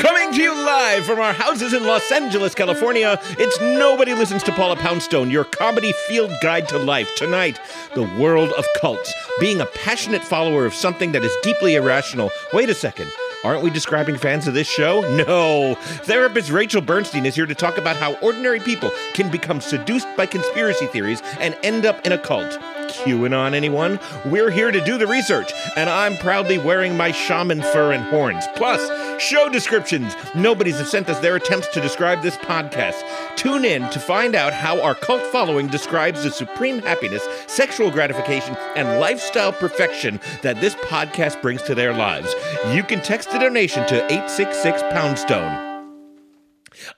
Coming to you live from our houses in Los Angeles, California, it's Nobody Listens to Paula Poundstone, your comedy field guide to life. Tonight, the world of cults. Being a passionate follower of something that is deeply irrational. Wait a second. Aren't we describing fans of this show? No. Therapist Rachel Bernstein is here to talk about how ordinary people can become seduced by conspiracy theories and end up in a cult. QAnon, anyone? We're here to do the research, and I'm proudly wearing my shaman fur and horns. Plus, show descriptions. Nobody's sent us their attempts to describe this podcast. Tune in to find out how our cult following describes the supreme happiness, sexual gratification, and lifestyle perfection that this podcast brings to their lives. You can text a donation to 866 Poundstone.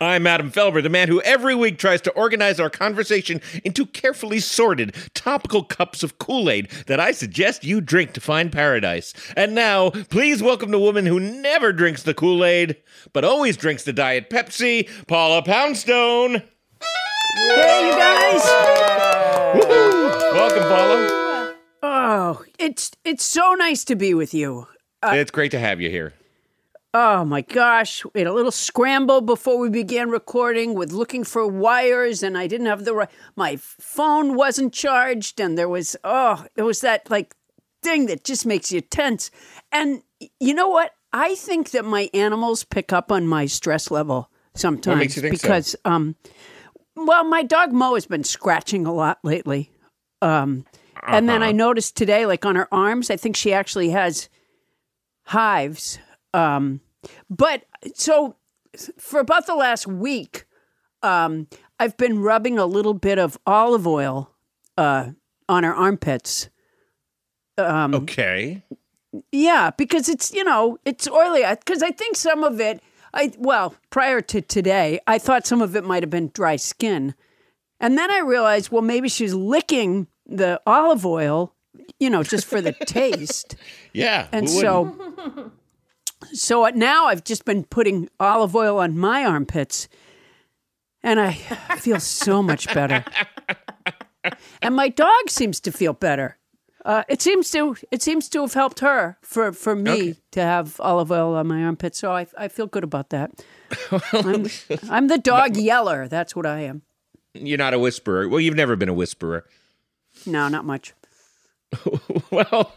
I'm Adam Felber, the man who every week tries to organize our conversation into carefully sorted, topical cups of Kool Aid that I suggest you drink to find paradise. And now, please welcome the woman who never drinks the Kool Aid, but always drinks the Diet Pepsi, Paula Poundstone. Hey, you guys! Woohoo! Welcome, Paula. Oh, it's it's so nice to be with you. Uh, it's great to have you here. Oh my gosh, we had a little scramble before we began recording with looking for wires and I didn't have the right my phone wasn't charged and there was oh, it was that like thing that just makes you tense. And you know what? I think that my animals pick up on my stress level sometimes think so? because um well, my dog Mo has been scratching a lot lately. Um and then I Uh-huh. noticed today like on her arms, I think she actually has hives. Um, but so for about the last week, um, I've been rubbing a little bit of olive oil uh, on her armpits. Um, Okay. Yeah, because it's you know it's oily. Because I think some of it, I well prior to today, I thought some of it might have been dry skin, and then I realized well maybe she's licking the olive oil, you know, just for the taste. Yeah. And so, so now I've just been putting olive oil on my armpits, and I feel so much better. And my dog seems to feel better. Uh, it seems to it seems to have helped her for for me Okay. to have olive oil on my armpit, So I I feel good about that. I'm, I'm the dog yeller. That's what I am. You're not a whisperer. Well, you've never been a whisperer. No, not much. well,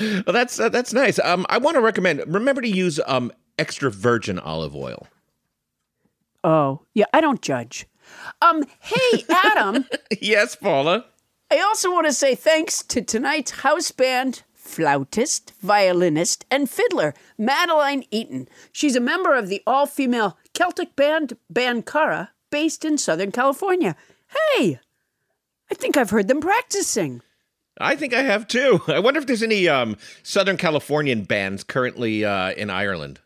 well, that's uh, that's nice. Um, I want to recommend. Remember to use um extra virgin olive oil. Oh yeah, I don't judge. Um, hey Adam. yes, Paula. I also want to say thanks to tonight's house band flautist, violinist, and fiddler, Madeline Eaton. She's a member of the all female Celtic band Bankara, based in Southern California. Hey, I think I've heard them practicing. I think I have too. I wonder if there's any um Southern Californian bands currently uh, in Ireland.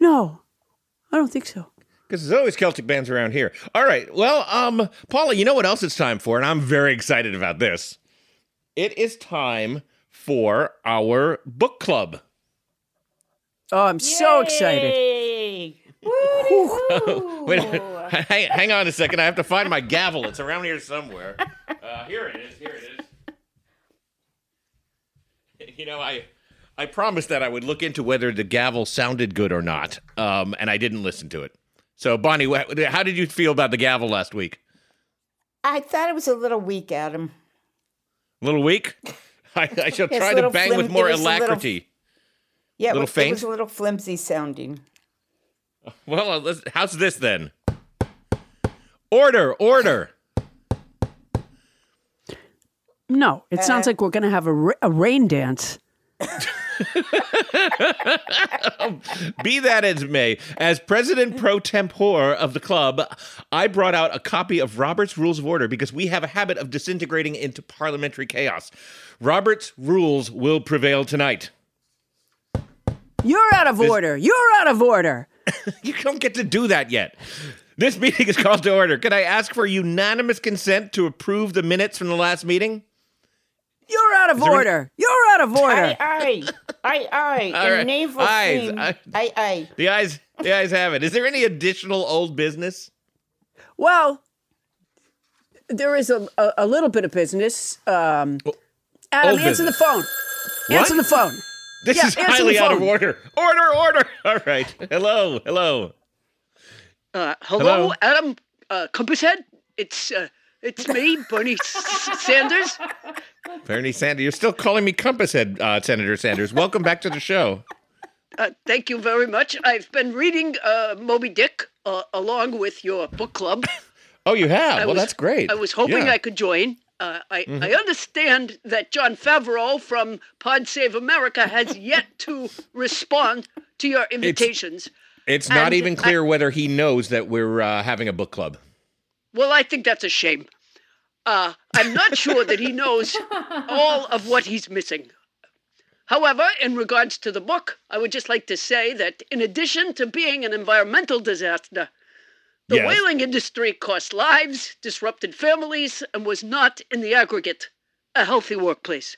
No, I don't think so. Because there's always Celtic bands around here. All right. Well, um, Paula, you know what else it's time for, and I'm very excited about this. It is time for our book club. Oh, I'm so excited. Yay! Woody! Wait, hang, hang on a second. I have to find my gavel. It's around here somewhere. Uh, here it is. Here it is. You know, I I promised that I would look into whether the gavel sounded good or not, um, and I didn't listen to it. So, Bonnie, wh- how did you feel about the gavel last week? I thought it was a little weak, Adam. A little weak. I, I shall try to bang flim- with more it was a little- alacrity. Yeah, Little it, was, it was a little flimsy sounding. Well, uh, let's, how's this then? Order, order. No, it sounds like we're going to have a, ra- a rain dance. Be that as may, as president pro tempore of the club, I brought out a copy of Robert's Rules of Order because we have a habit of disintegrating into parliamentary chaos. Robert's rules will prevail tonight. You're out of order. You're out of order. You don't get to do that yet. This meeting is called to order. Can I ask for unanimous consent to approve the minutes from the last meeting? You're out of there any- order. You're out of order. Aye, aye, aye, aye. All In right. naval Ayes, theme. aye. Aye, aye. The eyes, the eyes have it. Is there any additional old business? Well, there is a, a, a little bit of business. Um, Adam, old answer the business. phone. Answer the phone. This Yeah, is answer highly out of order. Order, order. All right. Hello, hello. Uh, hello, Hello? Adam uh, Compasshead. It's uh, it's me, Bernie Sanders. Bernie Sanders. You're still calling me Compass Head, uh, Senator Sanders. Welcome back to the show. Uh, thank you very much. I've been reading uh, Moby Dick uh, along with your book club. Oh, you have? I well, was- that's great. I was hoping Yeah. I could join. Uh, I, I understand that Jon Favreau from Pod Save America has yet to respond to your invitations. It's not and even I- clear whether he knows that we're uh, having a book club. Well, I think that's a shame. Uh, I'm not sure that he knows all of what he's missing. However, in regards to the book, I would just like to say that in addition to being an environmental disaster, the Yes. whaling industry cost lives, disrupted families, and was not, in the aggregate, a healthy workplace.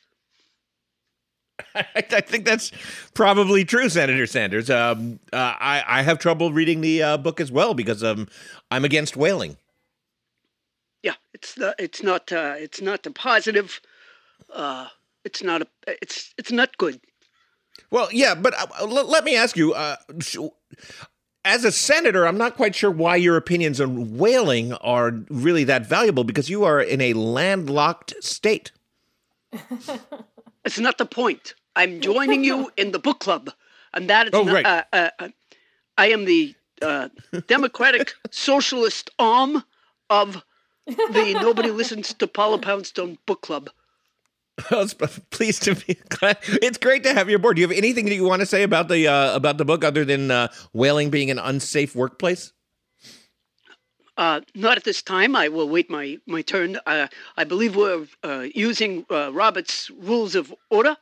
I, I think that's probably true, Senator Sanders. Um, uh, I, I have trouble reading the uh, book as well because um, I'm against whaling. Yeah, it's the, it's not uh, it's not a positive. Uh, it's not a it's it's not good. Well, yeah, but uh, l- let me ask you. Uh, sh- as a senator, I'm not quite sure why your opinions on whaling are really that valuable because you are in a landlocked state. It's not the point. I'm joining you in the book club, and that is Oh, not. right. Uh, uh, uh, I am the uh, Democratic Socialist arm of the Nobody Listens to Paula Poundstone book club. Well, it's pleased to be glad. It's great to have you aboard. Do you have anything that you want to say about the uh, about the book other than uh, whaling being an unsafe workplace? Uh, not at this time. I will wait my my turn. Uh, I believe we're uh, using uh, Robert's Rules of Order.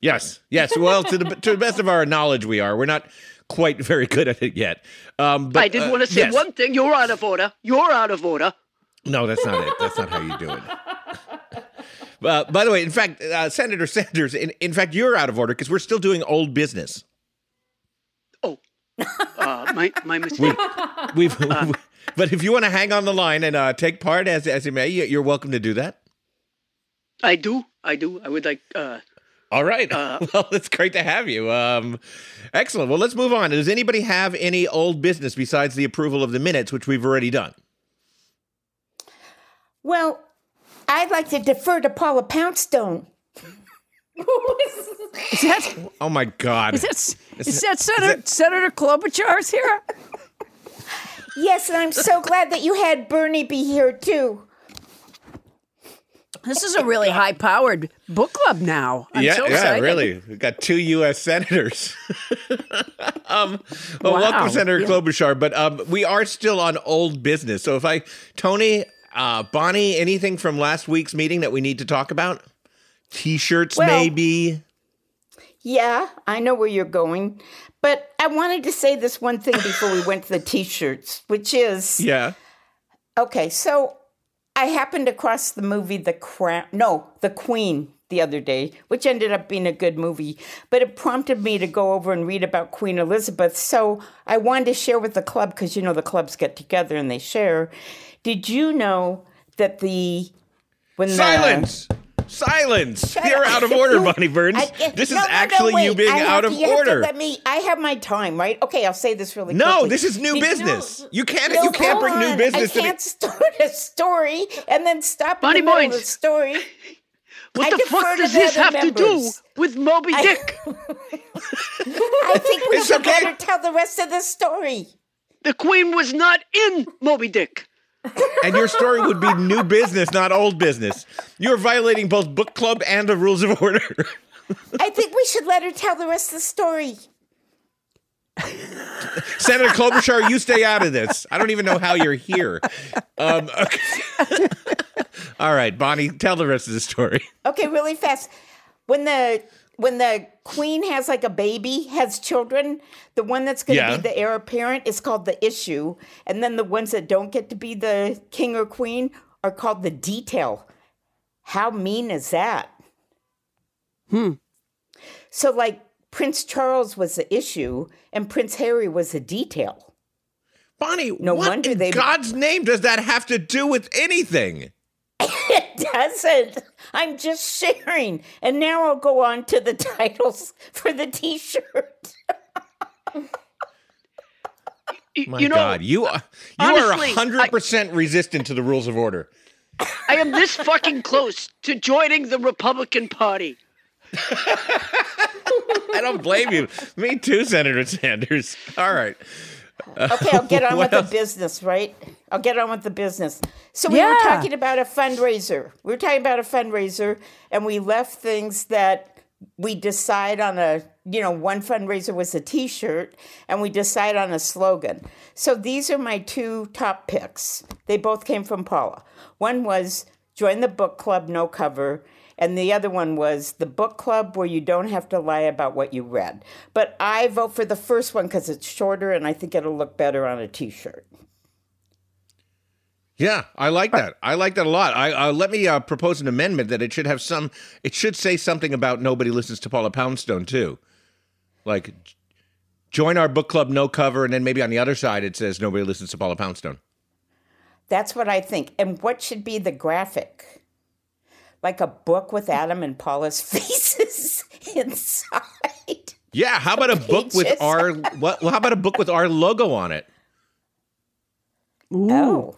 Yes, yes. Well, to the to the best of our knowledge, we are. We're not quite very good at it yet. Um, but I did want to say yes. one thing. You're out of order. You're out of order. No, that's not it. That's not how you do it. Uh, by the way, in fact, uh, Senator Sanders, in, in fact, you're out of order because we're still doing old business. Oh, uh, my my mistake. We've, but if you want to hang on the line and uh, take part as as you may, you- you're welcome to do that. I do. I do. I would like. Uh, All right. Uh, well, it's great to have you. Um, excellent. Well, let's move on. Does anybody have any old business besides the approval of the minutes, which we've already done? Well, I'd like to defer to Paula Poundstone. is that Oh my God! is that is that Senator Senator Klobuchar's here? Yes, and I'm so glad that you had Bernie be here too. This is a really high powered book club now. I'm yeah, so yeah, really. We've got two U.S. senators. um, well, Wow. welcome, Senator Yeah. Klobuchar. But um, we are still on old business. So if I, Tony, uh, Bonnie, anything from last week's meeting that we need to talk about? T-shirts, Well- maybe. Yeah, I know where you're going. But I wanted to say this one thing before we went to the t shirts, which is Yeah. okay, so I happened across the movie The Crown. No, The Queen, the other day, which ended up being a good movie, but it prompted me to go over and read about Queen Elizabeth. So I wanted to share with the club because you know the clubs get together and they share. Did you know that the when Silence! Silence! Shut You're up. out of order, Bonnie Burns. I- this no, is no, no, actually you being I out to- of you have to order. let me. I have my time, right? Okay, I'll say this really No, quickly. this is new Did- business. You can't. No, you can't hold bring new on. business I to can't the. start a story and then stop Bonnie in the middle of the story. What I the defer fuck does this other have to do with Moby Dick? I think we It's should okay. let her tell the rest of the story. the Queen was not in Moby Dick. And your story would be new business, not old business. You're violating both book club and the rules of order. I think we should let her tell the rest of the story. Senator Klobuchar, you stay out of this. I don't even know how you're here. Um, okay. All right, Bonnie, tell the rest of the story. Okay, really fast. When the when the queen has like a baby, has children, the one that's going to Yeah. be the heir apparent is called the issue, and then the ones that don't get to be the king or queen are called the detail. How mean is that? Hmm. So like Prince Charles was the issue and Prince Harry was the detail. Bonnie, No what wonder in they- God's name does that have to do with anything? It doesn't. I'm just sharing. And now I'll go on to the titles for the t-shirt. My you know, God, you are you honestly, are hundred percent resistant to the rules of order. I am this fucking close to joining the Republican Party. I don't blame you. Me too, Senator Sanders. All right. Okay, I'll get on with the business, right? I'll get on with the business. So we were talking about a fundraiser. We were talking about a fundraiser, and we left things that we decide on a, you know, one fundraiser was a T-shirt, and we decide on a slogan. So these are my two top picks. They both came from Paula. One was join the book club, no cover. And the other one was the book club where you don't have to lie about what you read. But I vote for the first one because it's shorter and I think it'll look better on a t shirt. Yeah, I like that. I like that a lot. I uh, let me uh, propose an amendment that it should have some. It should say something about nobody listens to Paula Poundstone too, like join our book club, no cover, and then maybe on the other side it says nobody listens to Paula Poundstone. That's what I think. And what should be the graphic? Like a book with Adam and Paula's faces inside. Yeah, how about a book with our what? Well, how about a book with our logo on it? Ooh, Oh,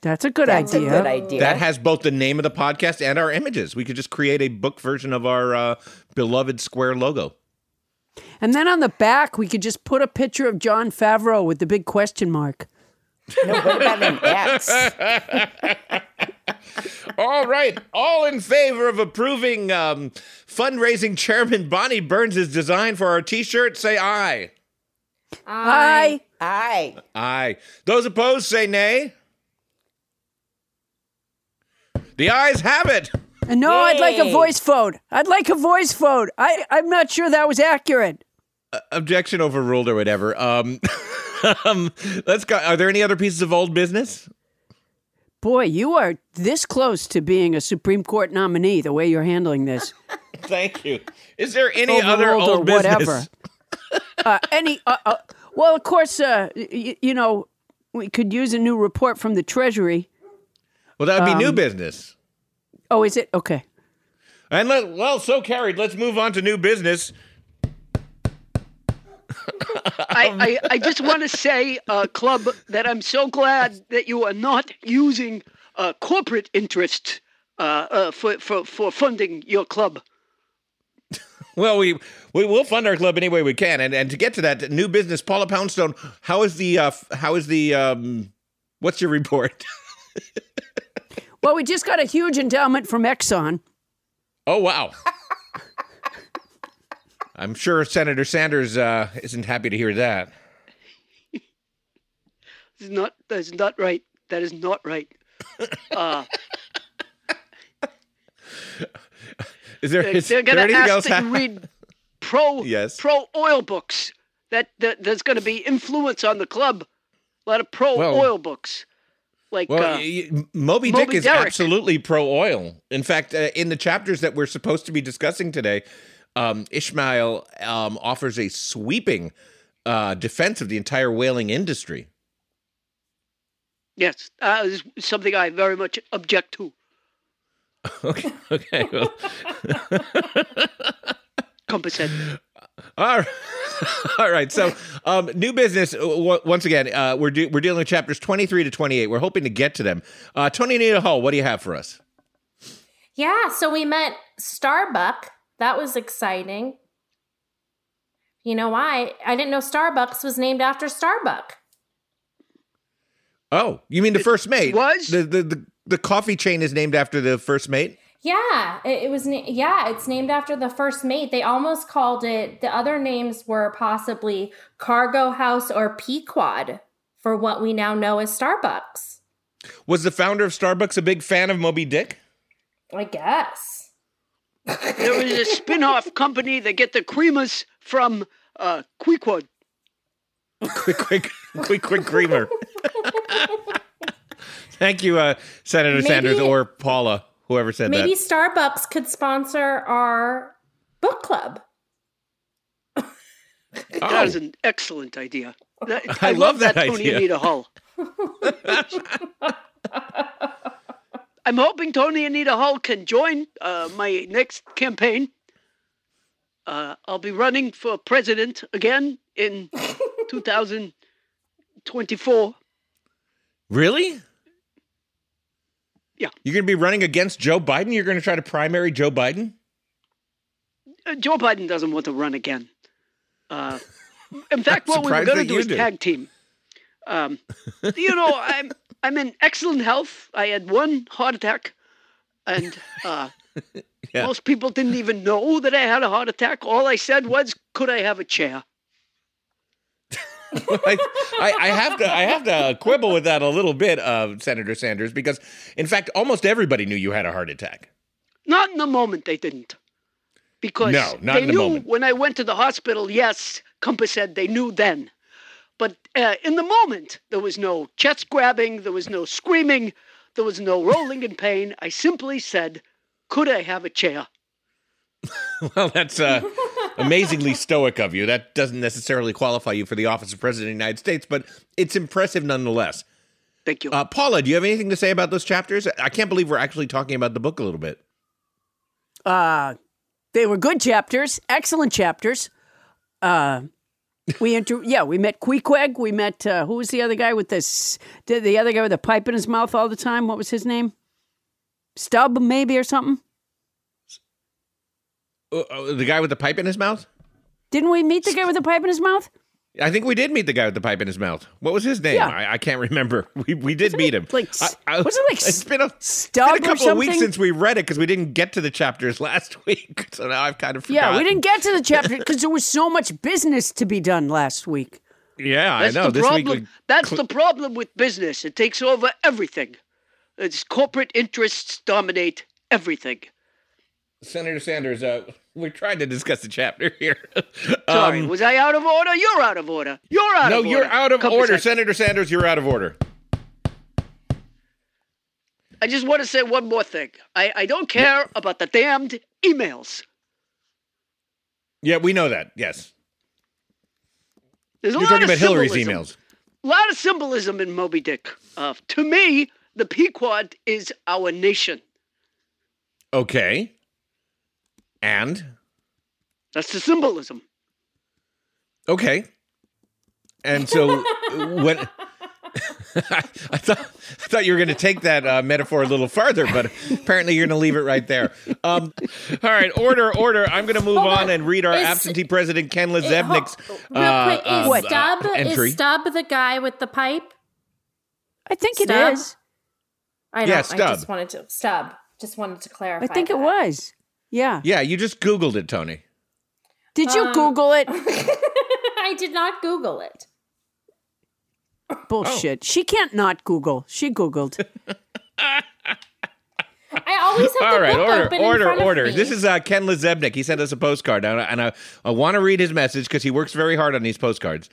that's a good that's idea. a good idea. That has both the name of the podcast and our images. We could just create a book version of our uh, beloved square logo. And then on the back, we could just put a picture of Jon Favreau with the big question mark. no, what about an X? All right, all in favor of approving um, fundraising chairman Bonnie Burns' design for our T-shirt, say aye. Aye. Aye. Aye. Those opposed, say nay. The ayes have it. And no, I'd like a voice vote. I'd like a voice vote. I, I'm not sure that was accurate. Objection overruled or whatever. Um, um, let's go. Are there any other pieces of old business? Boy, you are this close to being a Supreme Court nominee the way you're handling this. Thank you. Is there any other old or business? whatever. uh, any, uh, uh, well, of course, uh, y- you know, we could use a new report from the Treasury. Well, that would be new Um, business. Oh, is it? Okay. And let, well, so carried. Let's move on to new business. I, I, I just want to say, uh, Club, that I'm so glad that you are not using uh, corporate interest uh, uh, for, for, for funding your club. Well, we we will fund our club any way we can, and and to get to that new business, Paula Poundstone. How is the uh, how is the um, what's your report? Well, we just got a huge endowment from Exxon. oh wow. I'm sure Senator Sanders uh, isn't happy to hear that. That's not, that's not right. That is not right. Uh, Is there, is they're going to anything ask else? that you read pro Yes. pro oil books. That, that there's going to be influence on the club. A lot of pro Well- oil books. like Well, uh, Moby, Moby Dick is Derek. absolutely pro oil. In fact, uh, in the chapters that we're supposed to be discussing today, um, Ishmael um, offers a sweeping uh, defense of the entire whaling industry. yes, uh, is something I very much object to. Okay. Okay. well, Compass said, all right. All right. So, um, new business. uh, w- once again, uh, we're de- we're dealing with chapters twenty three to twenty eight. We're hoping to get to them. Uh, Tony Anita Hull, what do you have for us? Yeah, so we met Starbuck. That was exciting. You know why? I didn't know Starbucks was named after Starbuck. Oh, you mean the first mate? was? the, the the the coffee chain is named after the first mate? Yeah, it, it was. Na- yeah, it's named after the first mate. They almost called it. The other names were possibly Cargo House or Pequod for what we now know as Starbucks. Was the founder of Starbucks a big fan of Moby Dick? I guess. There was a spin-off company that get the creamers from uh, Queequeg. quick, quick, quick, quick creamer. Thank you, uh, Senator Maybe- Sanders or Paula, whoever said Maybe that. Maybe Starbucks could sponsor our book club. That is an excellent idea. That- I love that Tony idea. Anita Hull. I'm hoping Tony Anita Hull can join uh, my next campaign. Uh, I'll be running for president again in 2024. Really? Yeah. You're going to be running against Joe Biden? You're going to try to primary Joe Biden? Uh, Joe Biden doesn't want to run again. Uh, in fact, what we were surprised going to do is do. tag team. Um, you know, I'm I'm in excellent health. I had one heart attack, and uh, Yeah. most people didn't even know that I had a heart attack. All I said was, "Could I have a chair?" I, I, have to I have to quibble with that a little bit, uh, Senator Sanders, because in fact, almost everybody knew you had a heart attack. Not in the moment, they didn't. Because No, not they in the knew moment. when I went to the hospital, yes, Compass said they knew then. But uh, in the moment, there was no chest grabbing, there was no screaming, there was no rolling in pain. I simply said, Could I have a chair? Well, that's uh, amazingly stoic of you. That doesn't necessarily qualify you for the office of President of the United States, but it's impressive nonetheless. Thank you. Uh, Paula, do you have anything to say about those chapters? I can't believe we're actually talking about the book a little bit. Uh, they were good chapters, excellent chapters. Uh, we inter- yeah, we met Queequeg. We met uh, who was the other guy with this? The, the other guy with a pipe in his mouth all the time. What was his name? Stubb, maybe or something. Uh, uh, the guy with the pipe in his mouth? Didn't we meet the guy with the pipe in his mouth? I think we did meet the guy with the pipe in his mouth. What was his name? Yeah. I, I can't remember. We we did meet him. like I- s- I- was it like it's been a, it's Stubb been a or couple of weeks since we read it because we didn't get to the chapters last week. So now I've kind of Yeah, we didn't get to the chapter because there was so much business to be done last week. Yeah, That's I know. the This problem. week, That's the problem with business. It takes over everything. It's corporate interests dominate everything. Senator Sanders, uh, we're trying to discuss the chapter here. Sorry, Um, was I out of order? You're out of order. You're out no, of order. you're out of Compass order, Senator Sanders. You're out of order. I just want to say one more thing. I, I don't care about the damned emails. Yeah, we know that. Yes, There's a you're lot talking about Hillary's emails. A lot of symbolism in Moby Dick. Uh, to me, the Pequod is our nation. Okay, and That's the symbolism. Okay. And so when I thought I thought you were going to take that uh, metaphor a little farther, but apparently you're going to leave it right there. Um, all right, order, order. I'm going to move on on. and read our Is- absentee president Ken It- LaZebnik's ho- real uh, is uh, Stubb uh, entry. is Stubb the guy with the pipe? I think it Stubb? is. I Yeah, don't. I Stubb. just wanted to Stubb. Just wanted to clarify. I think it was. Yeah. Yeah, you just Googled it, Tony. Did you Um, Google it? I did not Google it. Bullshit. Oh. She can't not Google. She Googled. I always have All the right, book order, open in order, front of order. me. This is uh, Ken LaZebnik. He sent us a postcard, and I, and I, I want to read his message because he works very hard on these postcards.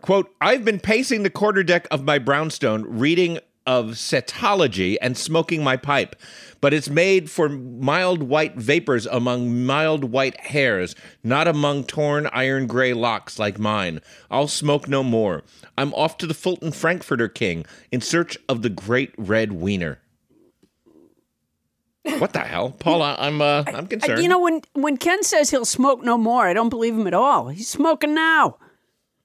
Quote, I've been pacing the quarterdeck of my brownstone, reading of cetology and smoking my pipe, but it's made for mild white vapors among mild white hairs, not among torn iron gray locks like mine. I'll smoke no more. I'm off to the Fulton Frankfurter King in search of the great red wiener. What the hell, Paula? I'm uh, I'm concerned. You know, when when Ken says he'll smoke no more, I don't believe him at all. He's smoking now.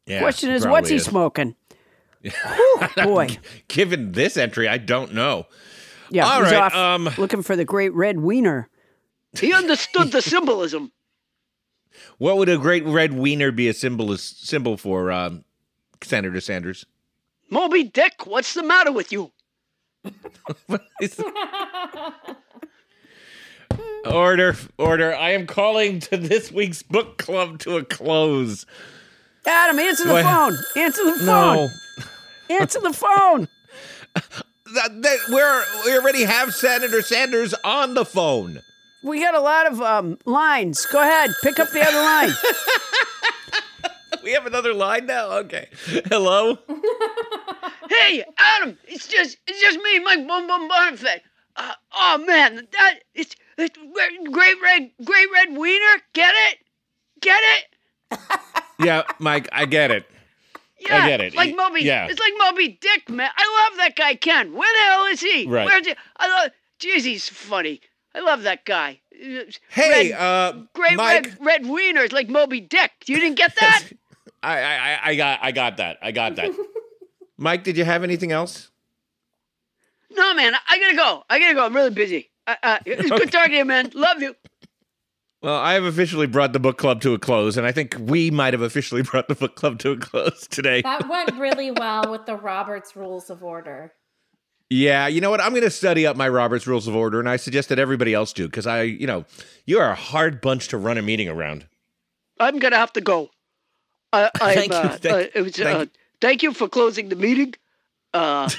Yeah, Question is, what's he is. smoking? Whew, boy, Given this entry, I don't know. yeah, All he's right, off um, looking for the great red wiener. He understood the symbolism. What would a great red wiener be a symbol symbol for, um, Senator Sanders? Moby Dick, what's the matter with you? order, order! I am calling to this week's book club to a close. Adam, answer the What? phone. Answer the phone. No, Answer the phone. that, that we're we already have Senator Sanders on the phone. We got a lot of um, lines. Go ahead, pick up the other line. We have another line now. Okay, hello. Hey, Adam, it's just it's just me, Mike Boom Boom Bonifay. Uh, oh man, that it's, it's re- great red great red wiener. Get it? Get it? Yeah, Mike, I get it. Yeah, get it. Like Moby. Yeah. It's like Moby Dick, man. I love that guy, Ken. Where the hell is he? Right. Where's he? I love. Jeez, he's funny. I love that guy. Hey, Red- uh, great Mike. red red wiener is like Moby Dick. You didn't get that? I, I, I- I got, I got that. I got that. Mike, did you have anything else? no, man. I gotta go. I gotta go. I'm really busy. Uh, uh, it's good talking to you, man. Love you. Well, I have officially brought the book club to a close, and I think we might have officially brought the book club to a close today. That went really well with the Roberts Rules of Order. Yeah, you know what? I'm going to study up my Robert's Rules of Order, and I suggest that everybody else do because I, you know, you are a hard bunch to run a meeting around. I'm gonna have to go. Uh, I'm, Thank you, uh, thank- uh, it was, thank uh, you. thank you for closing the meeting. Uh,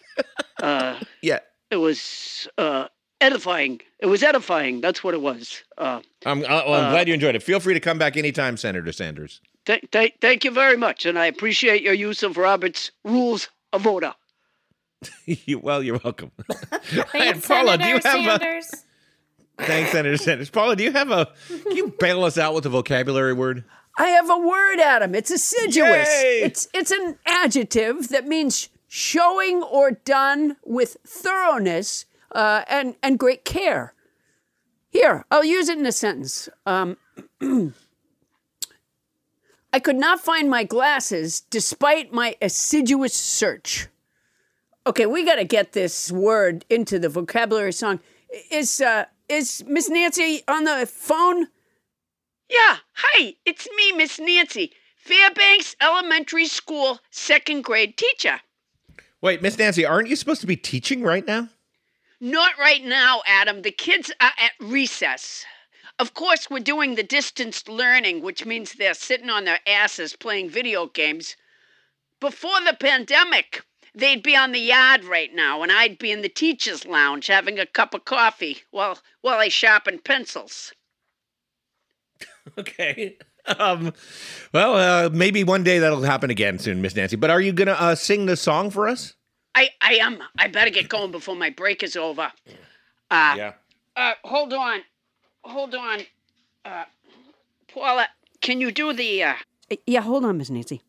uh, Yeah, it was uh, edifying. It was edifying. That's what it was. Uh, I'm, uh, well, I'm glad you enjoyed it. Feel free to come back anytime, Senator Sanders. th- th- thank you very much, and I appreciate your use of Robert's Rules of Order. You- well, you're welcome. Thanks, Paula, Senator do you have a- Thanks, Senator Sanders. Paula, do you have a? Can you bail us out with a vocabulary word? I have a word, Adam. It's assiduous. Yay! It's it's an adjective that means showing or done with thoroughness uh, and and great care. Here, I'll use it in a sentence. Um, I could not find my glasses despite my assiduous search. Okay, we got to get this word into the vocabulary song. Is uh, is Miss Nancy on the phone? Yeah, hi, it's me, Miss Nancy, Fairbanks Elementary School second grade teacher. Wait, Miss Nancy, aren't you supposed to be teaching right now? Not right now, Adam. The kids are at recess. Of course, we're doing the distanced learning, which means they're sitting on their asses playing video games. Before the pandemic, they'd be on the yard right now, and I'd be in the teacher's lounge having a cup of coffee while while I sharpen pencils. Okay. Um, well, uh, maybe one day that'll happen again soon, Miss Nancy. But are you gonna uh, sing the song for us? I I am. I better get going before my break is over. Uh, Yeah. uh hold on, hold on, uh, Paula. Can you do the uh, Yeah, hold on, Miss Nancy.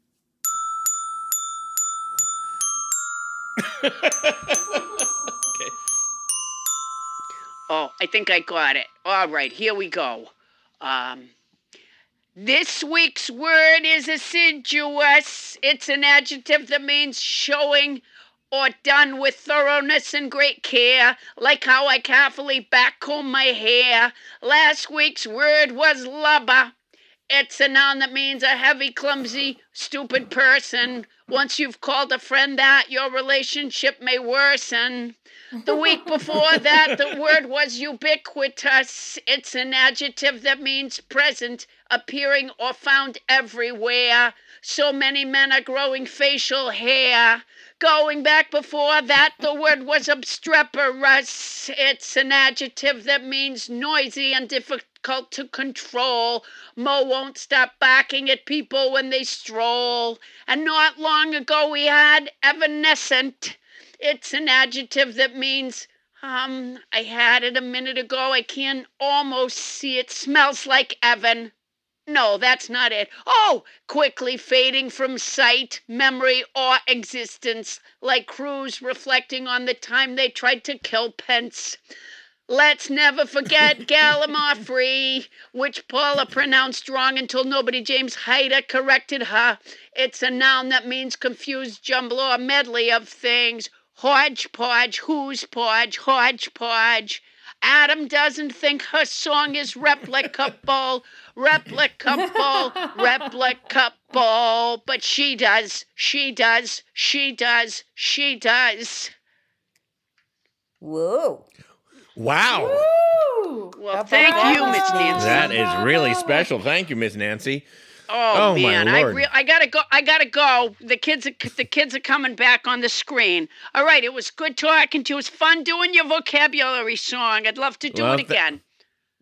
Okay. Oh, I think I got it. All right, here we go. Um, this week's word is assiduous. It's an adjective that means showing or done with thoroughness and great care, like how I carefully backcomb my hair. Last week's word was lubber. It's a noun that means a heavy, clumsy, stupid person. Once you've called a friend that, your relationship may worsen. The week before that, the word was ubiquitous. It's an adjective that means present, appearing, or found everywhere. So many men are growing facial hair. Going back before that, the word was obstreperous. It's an adjective that means noisy and difficult to control. Mo won't stop barking at people when they stroll. And not long ago, we had evanescent. It's an adjective that means, um, I had it a minute ago. I can almost see it. Smells like Evan. No, that's not it. Oh, quickly fading from sight, memory, or existence, like crews reflecting on the time they tried to kill Pence. Let's never forget Gallimaufry, which Paula pronounced wrong until nobody James Hyder corrected her. It's a noun that means confused jumble or medley of things. Hodgepodge, who's podge, hodgepodge. Adam doesn't think her song is replicable, replicable, replicable, but she does, she does, she does, she does. Whoa. Wow. Ooh. Well, thank you, Miss Nancy. That is really special. Thank you, Miss Nancy. Oh, Oh, my man, I Lord. re- I gotta go. I gotta go. The kids are the kids are coming back on the screen. All right, it was good talking to you. It was fun doing your vocabulary song. I'd love to do Well, it th- again.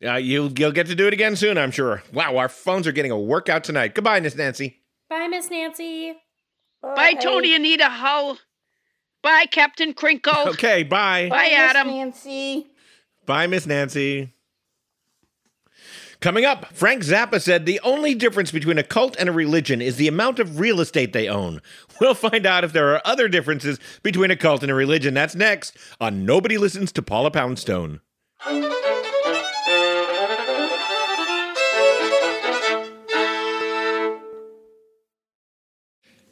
Uh, you'll, you'll get to do it again soon, I'm sure. Wow, our phones are getting a workout tonight. Goodbye, Miss Nancy. Bye, Miss Nancy. Bye, Tony Anita Hull. Bye, Captain Crinkle. Okay, bye. Bye, Miss Adam. Nancy. Bye, Miss Nancy. Coming up, Frank Zappa said the only difference between a cult and a religion is the amount of real estate they own. We'll find out if there are other differences between a cult and a religion. That's next on Nobody Listens to Paula Poundstone.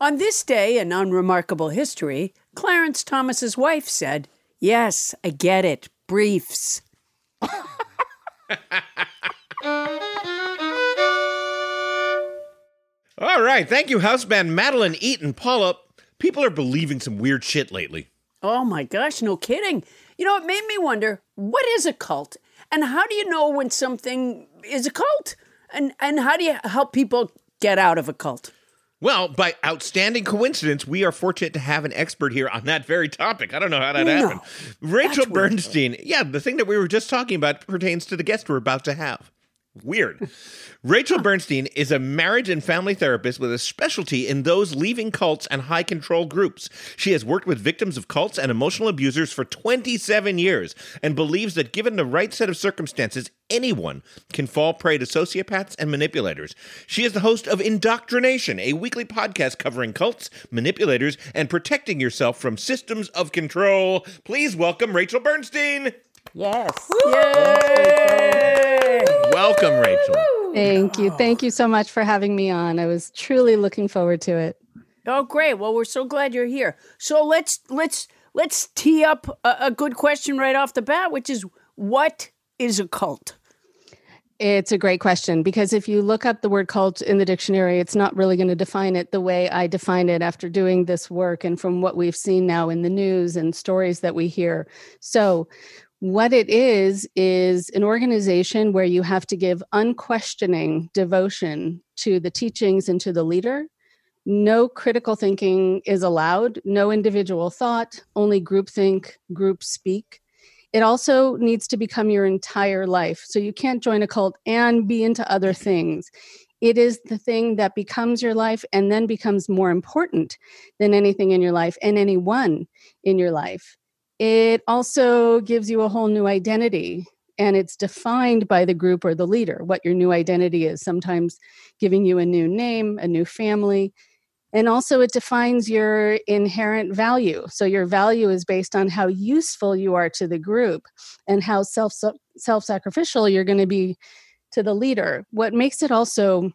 On this day in unremarkable history, Clarence Thomas's wife said, "Yes, I get it. Briefs." All right. Thank you, house band Madeline Eaton. Paula, people are believing some weird shit lately. Oh my gosh, no kidding. You know, it made me wonder, what is a cult? And how do you know when something is a cult? And and how do you help people get out of a cult? Well, by outstanding coincidence, we are fortunate to have an expert here on that very topic. I don't know how that No, happened. Rachel that's weird. Bernstein. Yeah, the thing that we were just talking about pertains to the guest we're about to have. Weird. Rachel Bernstein is a marriage and family therapist with a specialty in those leaving cults and high control groups. She has worked with victims of cults and emotional abusers for 27 years and believes that given the right set of circumstances, anyone can fall prey to sociopaths and manipulators. She is the host of Indoctrination, a weekly podcast covering cults, manipulators, and protecting yourself from systems of control. Please welcome Rachel Bernstein. Yes. Yay! Welcome, Rachel. Thank you. Thank you so much for having me on. I was truly looking forward to it. Oh, great. Well, we're so glad you're here. So let's let's let's tee up a, a good question right off the bat, which is what is a cult? It's a great question because if you look up the word cult in the dictionary, it's not really going to define it the way I define it after doing this work and from what we've seen now in the news and stories that we hear. So, what it is, is an organization where you have to give unquestioning devotion to the teachings and to the leader. No critical thinking is allowed, no individual thought, only groupthink, group speak. It also needs to become your entire life. So you can't join a cult and be into other things. It is the thing that becomes your life and then becomes more important than anything in your life and anyone in your life. It also gives you a whole new identity and it's defined by the group or the leader what your new identity is, sometimes giving you a new name, a new family. And also, it defines your inherent value. So, your value is based on how useful you are to the group and how self self sacrificial you're going to be to the leader. What makes it also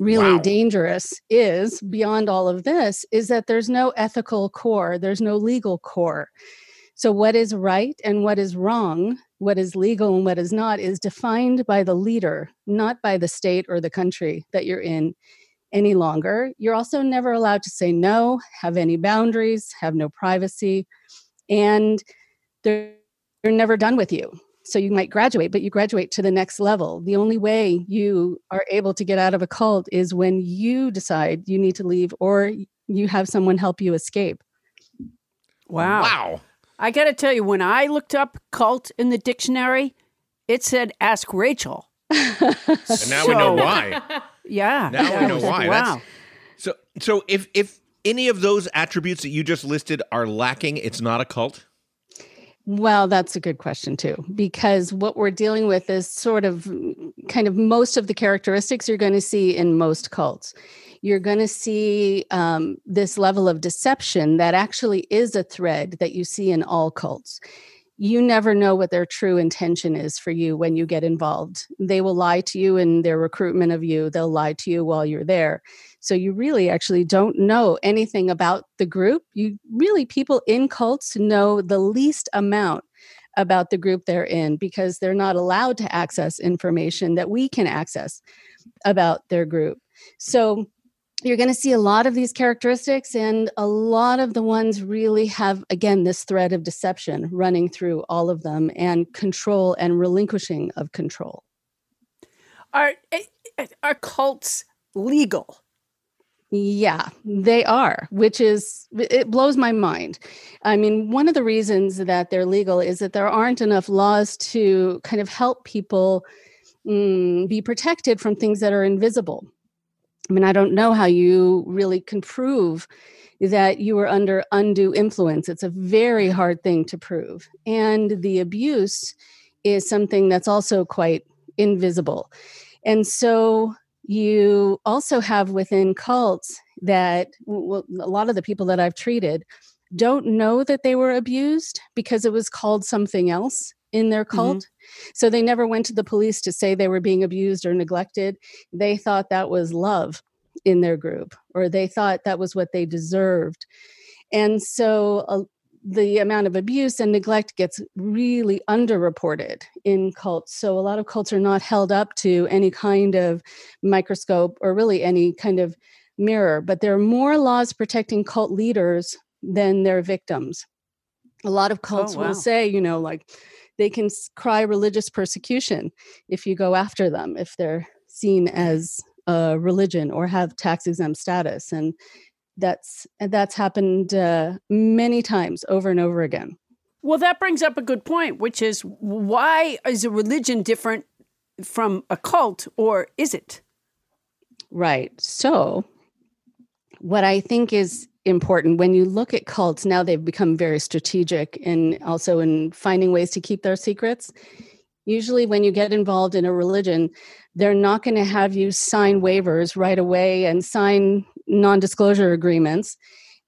really Wow. dangerous is beyond all of this is that there's no ethical core, there's no legal core. So, what is right and what is wrong, what is legal and what is not, is defined by the leader, not by the state or the country that you're in any longer. You're also never allowed to say no, have any boundaries, have no privacy, and they're, they're never done with you. So you might graduate, but you graduate to the next level. The only way you are able to get out of a cult is when you decide you need to leave or you have someone help you escape. Wow. Wow. I got to tell you, when I looked up cult in the dictionary, it said ask Rachel. And now we know why. Yeah. Now that we know why. Wow. That's- So, so if if any of those attributes that you just listed are lacking, it's not a cult. Well, that's a good question too, because what we're dealing with is sort of kind of most of the characteristics you're going to see in most cults. You're going to see um, this level of deception that actually is a thread that you see in all cults. You never know what their true intention is for you when you get involved. They will lie to you in their recruitment of you, they'll lie to you while you're there. So you really actually don't know anything about the group. You really, people in cults know the least amount about the group they're in because they're not allowed to access information that we can access about their group. So you're going to see a lot of these characteristics, and a lot of the ones really have, again, this thread of deception running through all of them and control and relinquishing of control. Are, eh, eh, are cults legal? Yeah, they are, which is, it blows my mind. I mean, one of the reasons that they're legal is that there aren't enough laws to kind of help people mm, be protected from things that are invisible. I mean, I don't know how you really can prove that you were under undue influence. It's a very hard thing to prove. And the abuse is something that's also quite invisible. And so you also have within cults that well, a lot of the people that I've treated don't know that they were abused because it was called something else in their cult. So they never went to the police to say they were being abused or neglected. They thought that was love in their group or they thought that was what they deserved. And so uh, the amount of abuse and neglect gets really underreported in cults. So a lot of cults are not held up to any kind of microscope or really any kind of mirror, but there are more laws protecting cult leaders than their victims. A lot of cults wow. will say, you know, like they can cry religious persecution if you go after them, if they're seen as a religion or have tax exempt status and that's that's happened uh, many times over and over again Well, that brings up a good point, which is why is a religion different from a cult, or is it? Right. So, what I think is important when you look at cults, now they've become very strategic and also in finding ways to keep their secrets. Usually, when you get involved in a religion, they're not going to have you sign waivers right away and sign non disclosure agreements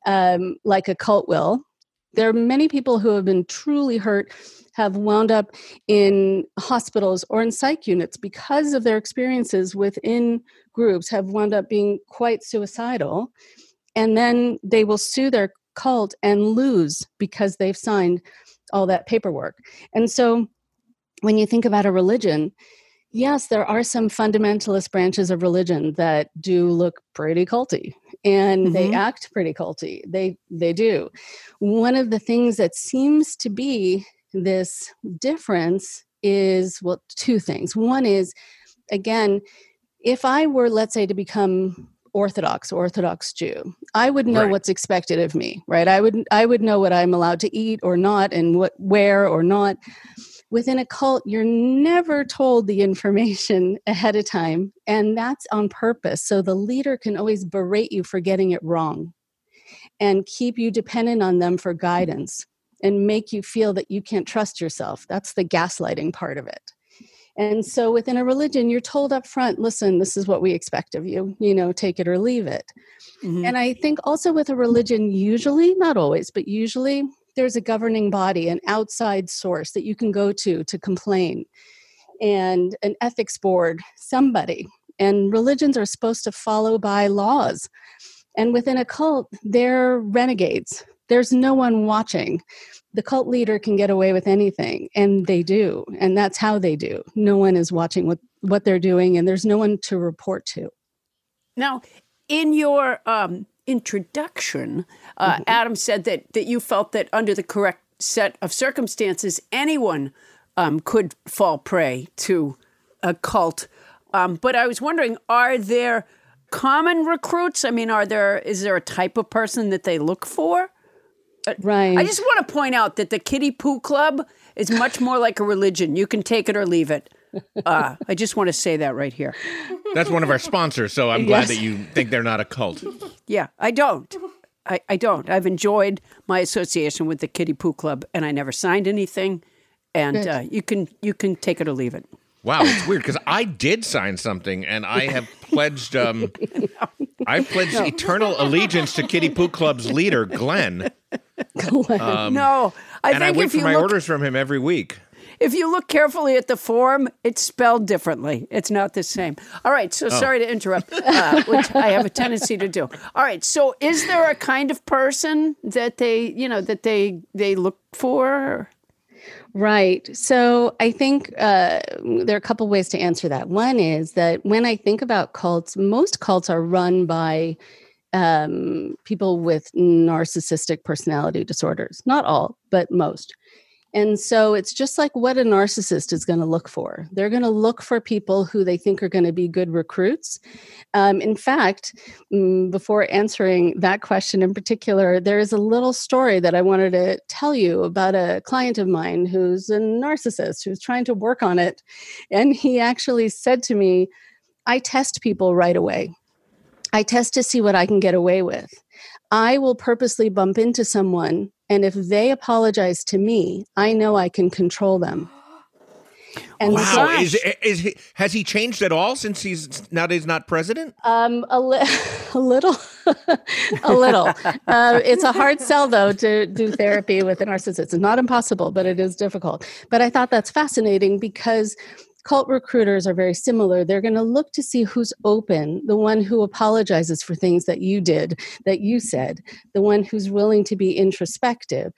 um, like a cult will. There are many people who have been truly hurt, have wound up in hospitals or in psych units because of their experiences within groups, have wound up being quite suicidal. And then they will sue their cult and lose because they've signed all that paperwork. And so when you think about a religion, yes, there are some fundamentalist branches of religion that do look pretty culty and they Mhm. act pretty culty. They they do. One of the things that seems to be this difference is well two things. One is again, if I were let's say to become orthodox orthodox jew. I would know Right. what's expected of me right? I would i would know what i'm allowed to eat or not and what wear or not. Within a cult you're never told the information ahead of time and that's on purpose. So the leader can always berate you for getting it wrong and keep you dependent on them for guidance and make you feel that you can't trust yourself. That's the gaslighting part of it and so within a religion you're told up front listen this is what we expect of you you know take it or leave it Mhm. and I think also with a religion, usually, not always, but usually, there's a governing body, an outside source that you can go to to complain, and an ethics board, somebody. And religions are supposed to follow by laws. And within a cult, they're renegades. There's no one watching. The cult leader can get away with anything, and they do. And that's how they do. No one is watching what, what they're doing, and there's no one to report to. Now, in your um, introduction, uh, Mm-hmm. Adam said that that you felt that under the correct set of circumstances, anyone um, could fall prey to a cult. Um, but I was wondering, are there common recruits? I mean, are there is there a type of person that they look for? Right. I just want to point out that the Kitty Poo Club is much more like a religion. You can take it or leave it. Uh, I just want to say that right here. That's one of our sponsors, so I'm glad Yes. that you think they're not a cult. Yeah, I don't. I, I don't. I've enjoyed my association with the Kitty Poo Club, and I never signed anything. And uh, you can you can take it or leave it. Wow, it's weird because I did sign something and I have pledged um I pledged eternal allegiance to Kitty Poo Club's leader, Glenn. Um, no, I and I think wait if for you my look orders from him every week. if you look carefully at the form, it's spelled differently. It's not the same. All right. So sorry to interrupt, uh, which I have a tendency to do. All right. So is there a kind of person that they you know that they they look for? Right. So I think uh, there are a couple ways to answer that. One is that when I think about cults, most cults are run by um, people with narcissistic personality disorders. Not all, but most. And so it's just like what a narcissist is going to look for. They're going to look for people who they think are going to be good recruits. Um, in fact, mm, before answering that question in particular, there is a little story that I wanted to tell you about a client of mine who's a narcissist who's trying to work on it. And he actually said to me, I test people right away. I test to see what I can get away with. I will purposely bump into someone, and if they apologize to me, I know I can control them. And Wow, is is he, has he changed at all since he's nowadays not president? Um, a, li- a little, a little. Uh, it's a hard sell, though, to do therapy with a narcissist. It's not impossible, but it is difficult. But I thought that's fascinating because cult recruiters are very similar. They're going to look to see who's open, the one who apologizes for things that you did, that you said, the one who's willing to be introspective.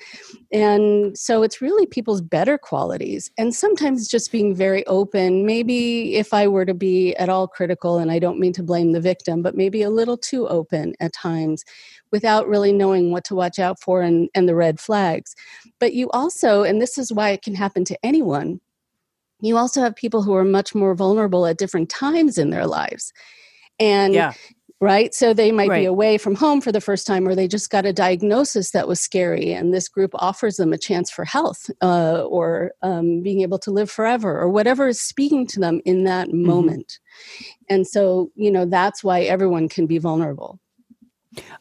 And so it's really people's better qualities. And sometimes just being very open. Maybe if I were to be at all critical, and I don't mean to blame the victim, but maybe a little too open at times without really knowing what to watch out for and, and the red flags. But you also, and this is why it can happen to anyone, you also have people who are much more vulnerable at different times in their lives. And Yeah. right? So they might Right. be away from home for the first time, or they just got a diagnosis that was scary, and this group offers them a chance for health uh, or um, being able to live forever, or whatever is speaking to them in that Mm-hmm. moment. And so, you know, that's why everyone can be vulnerable.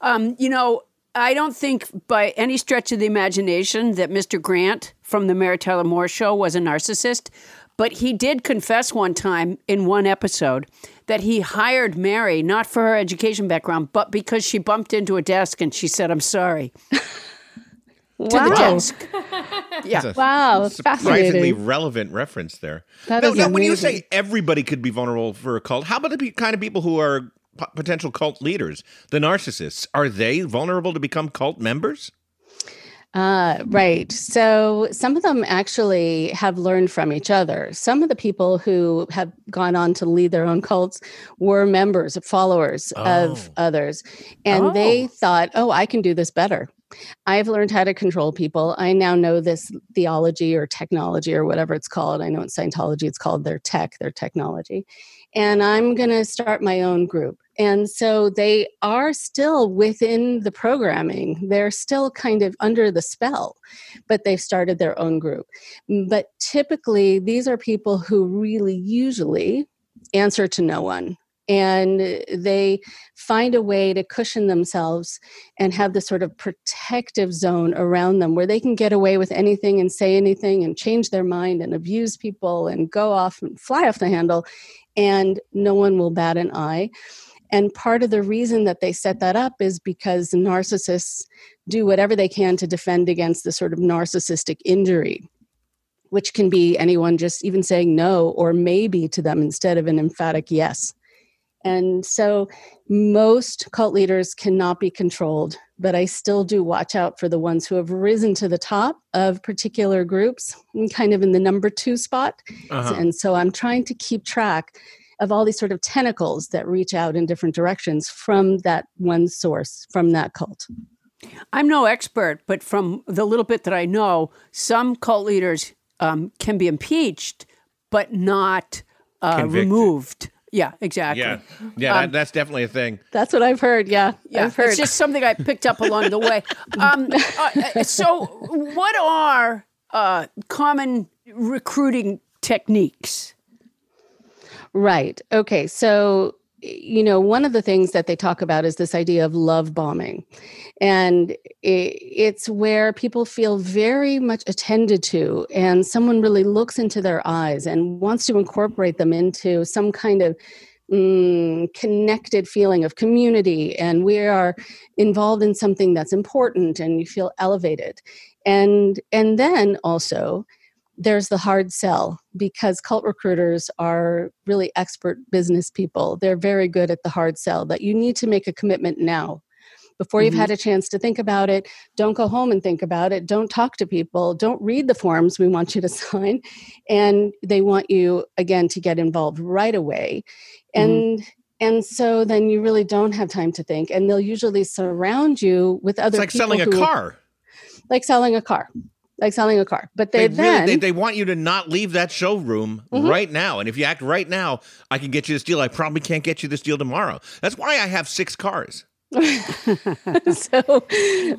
Um, you know, I don't think by any stretch of the imagination that Mr. Grant from the Mary Tyler Moore show was a narcissist, but he did confess one time in one episode that he hired Mary not for her education background, but because she bumped into a desk and she said, "I'm sorry." To the desk. Yeah. A Wow, surprisingly fascinating. relevant reference there. That now, is now, when you say everybody could be vulnerable for a cult, how about the kind of people who are potential cult leaders, the narcissists? Are they vulnerable to become cult members? Uh, right. So some of them actually have learned from each other. Some of the people who have gone on to lead their own cults were members, followers of Oh. others. And they Oh. thought, oh, I can do this better. I've learned how to control people. I now know this theology or technology or whatever it's called. I know in Scientology it's called their tech, their technology. And I'm going to start my own group. And so they are still within the programming. They're still kind of under the spell, but they've started their own group. Mm, but typically, these are people who really usually answer to no one. And they find a way to cushion themselves and have this sort of protective zone around them where they can get away with anything and say anything and change their mind and abuse people and go off and fly off the handle, and no one will bat an eye. And part of the reason that they set that up is because narcissists do whatever they can to defend against the sort of narcissistic injury, which can be anyone just even saying no or maybe to them instead of an emphatic yes. And so most cult leaders cannot be controlled, but I still do watch out for the ones who have risen to the top of particular groups, kind of in the number two spot. Uh-huh. And so I'm trying to keep track of all these sort of tentacles that reach out in different directions from that one source, from that cult. I'm no expert, but from the little bit that I know, some cult leaders um, can be impeached, but not uh, removed. Yeah, exactly. Yeah, yeah, that, that's definitely a thing. That's what I've heard. Yeah, Yeah, I've heard. it's just something I picked up along the way. Um, uh, so, what are uh, common recruiting techniques? Right. Okay. So, you know, one of the things that they talk about is this idea of love bombing. And it's where people feel very much attended to, and someone really looks into their eyes and wants to incorporate them into some kind of mm, connected feeling of community. And we are involved in something that's important, and you feel elevated. And and then also, there's the hard sell because cult recruiters are really expert business people. They're very good at the hard sell that you need to make a commitment now. Before you've Mhm. had a chance to think about it, don't go home and think about it. Don't talk to people. Don't read the forms we want you to sign. And they want you, again, to get involved right away. And and so then you really don't have time to think. And they'll usually surround you with other It's like selling a car. Like selling a car. Like selling a car. But They, they, really, then they, they want you to not leave that showroom Mhm. right now. And if you act right now, I can get you this deal. I probably can't get you this deal tomorrow. That's why I have six cars. so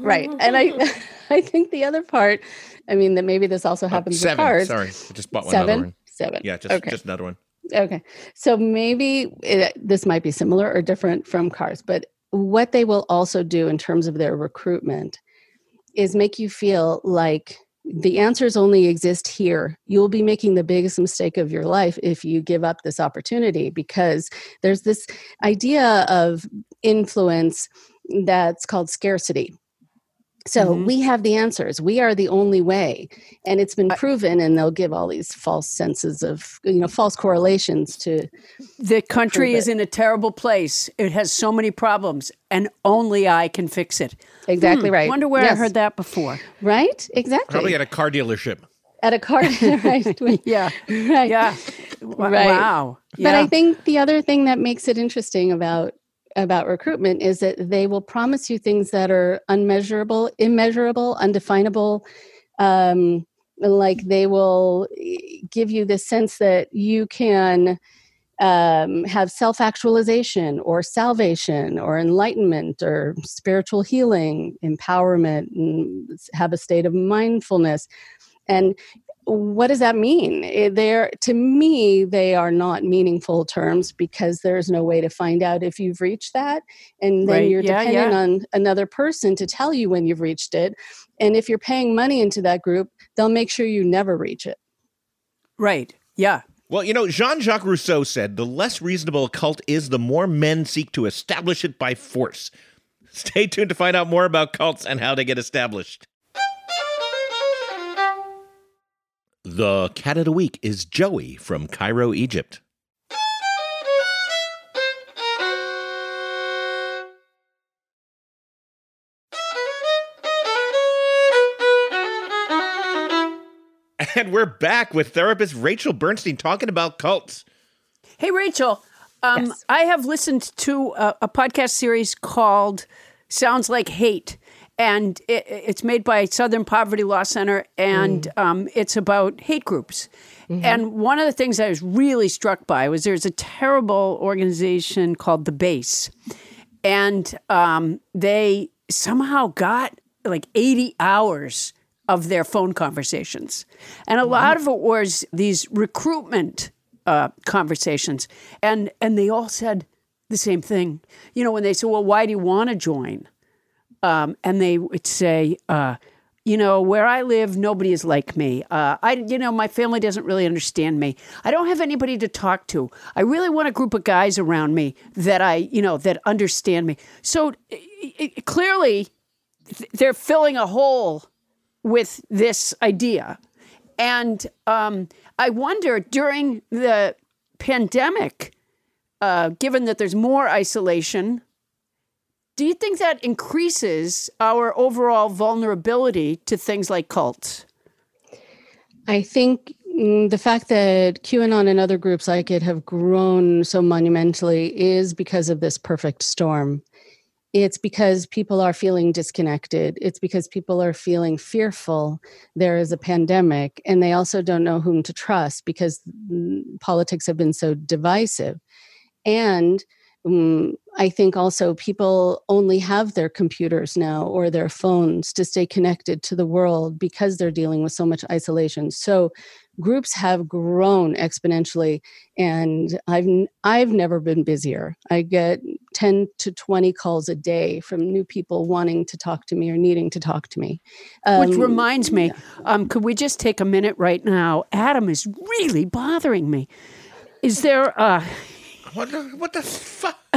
right and i i think the other part i mean that maybe this also happens with Uh, Seven. cars Sorry, I just bought one seven another one. seven Yeah, just okay just another one. okay so maybe it, this might be similar or different from cars but what they will also do in terms of their recruitment is make you feel like the answers only exist here. You'll be making the biggest mistake of your life if you give up this opportunity because there's this idea of influence that's called scarcity. So Mhm. we have the answers. We are the only way. And it's been proven, and they'll give all these false senses of, you know, false correlations to The country is it. in a terrible place. It has so many problems, and only I can fix it. exactly Hmm, right. Wonder where I heard that before. Right? Exactly. Probably at a car dealership. at a car. right. Yeah, right. yeah. Wa- Right. Wow. But I think the other thing that makes it interesting about about recruitment is that they will promise you things that are unmeasurable, immeasurable, undefinable. Um, like they will eh, give you the sense that you can um, have self actualization or salvation or enlightenment or spiritual healing, empowerment, and have a state of mindfulness. And what does that mean? Eh, They're to me, they are not meaningful terms because there's no way to find out if you've reached that, and then Right. you're Yeah, depending yeah. on another person to tell you when you've reached it. And if you're paying money into that group, they'll make sure you never reach it. Right. Yeah. Well, you know, Jean Jacques Rousseau said the less reasonable a cult is, the more men seek to establish it by force. Stay tuned to find out more about cults and how they get established. The cat of the week is Joey from Cairo, Egypt. And we're back with therapist Rachel Bernstein talking about cults. Hey, Rachel. Um, I have listened to a, a podcast series called Sounds Like Hate, and it, it's made by Southern Poverty Law Center, and um, it's about hate groups. And one of the things I was really struck by was there's a terrible organization called The Base, and um, they somehow got like 80 hours of their phone conversations. And a lot of it was these recruitment uh, conversations. And, and they all said the same thing. You know, when they said, well, why do you want to join? Um, and they would say, uh, you know, where I live, nobody is like me. Uh, I, you know, my family doesn't really understand me. I don't have anybody to talk to. I really want a group of guys around me that I, you know, that understand me. So i i clearly, th- they're filling a hole with this idea. And um, I wonder during the pandemic, uh, given that there's more isolation, do you think that increases our overall vulnerability to things like cults? I think mm, the fact that QAnon and other groups like it have grown so monumentally is because of this perfect storm. It's because people are feeling disconnected. It's because people are feeling fearful. There is a pandemic, and they also don't know whom to trust because mm, politics have been so divisive. And mm, I think also people only have their computers now or their phones to stay connected to the world because they're dealing with so much isolation. So groups have grown exponentially and I've I've never been busier. I get 10 to 20 calls a day from new people wanting to talk to me or needing to talk to me. Which Um, reminds me, um, could we just take a minute right now? Adam is really bothering me. Is there uh What the, what the fuck?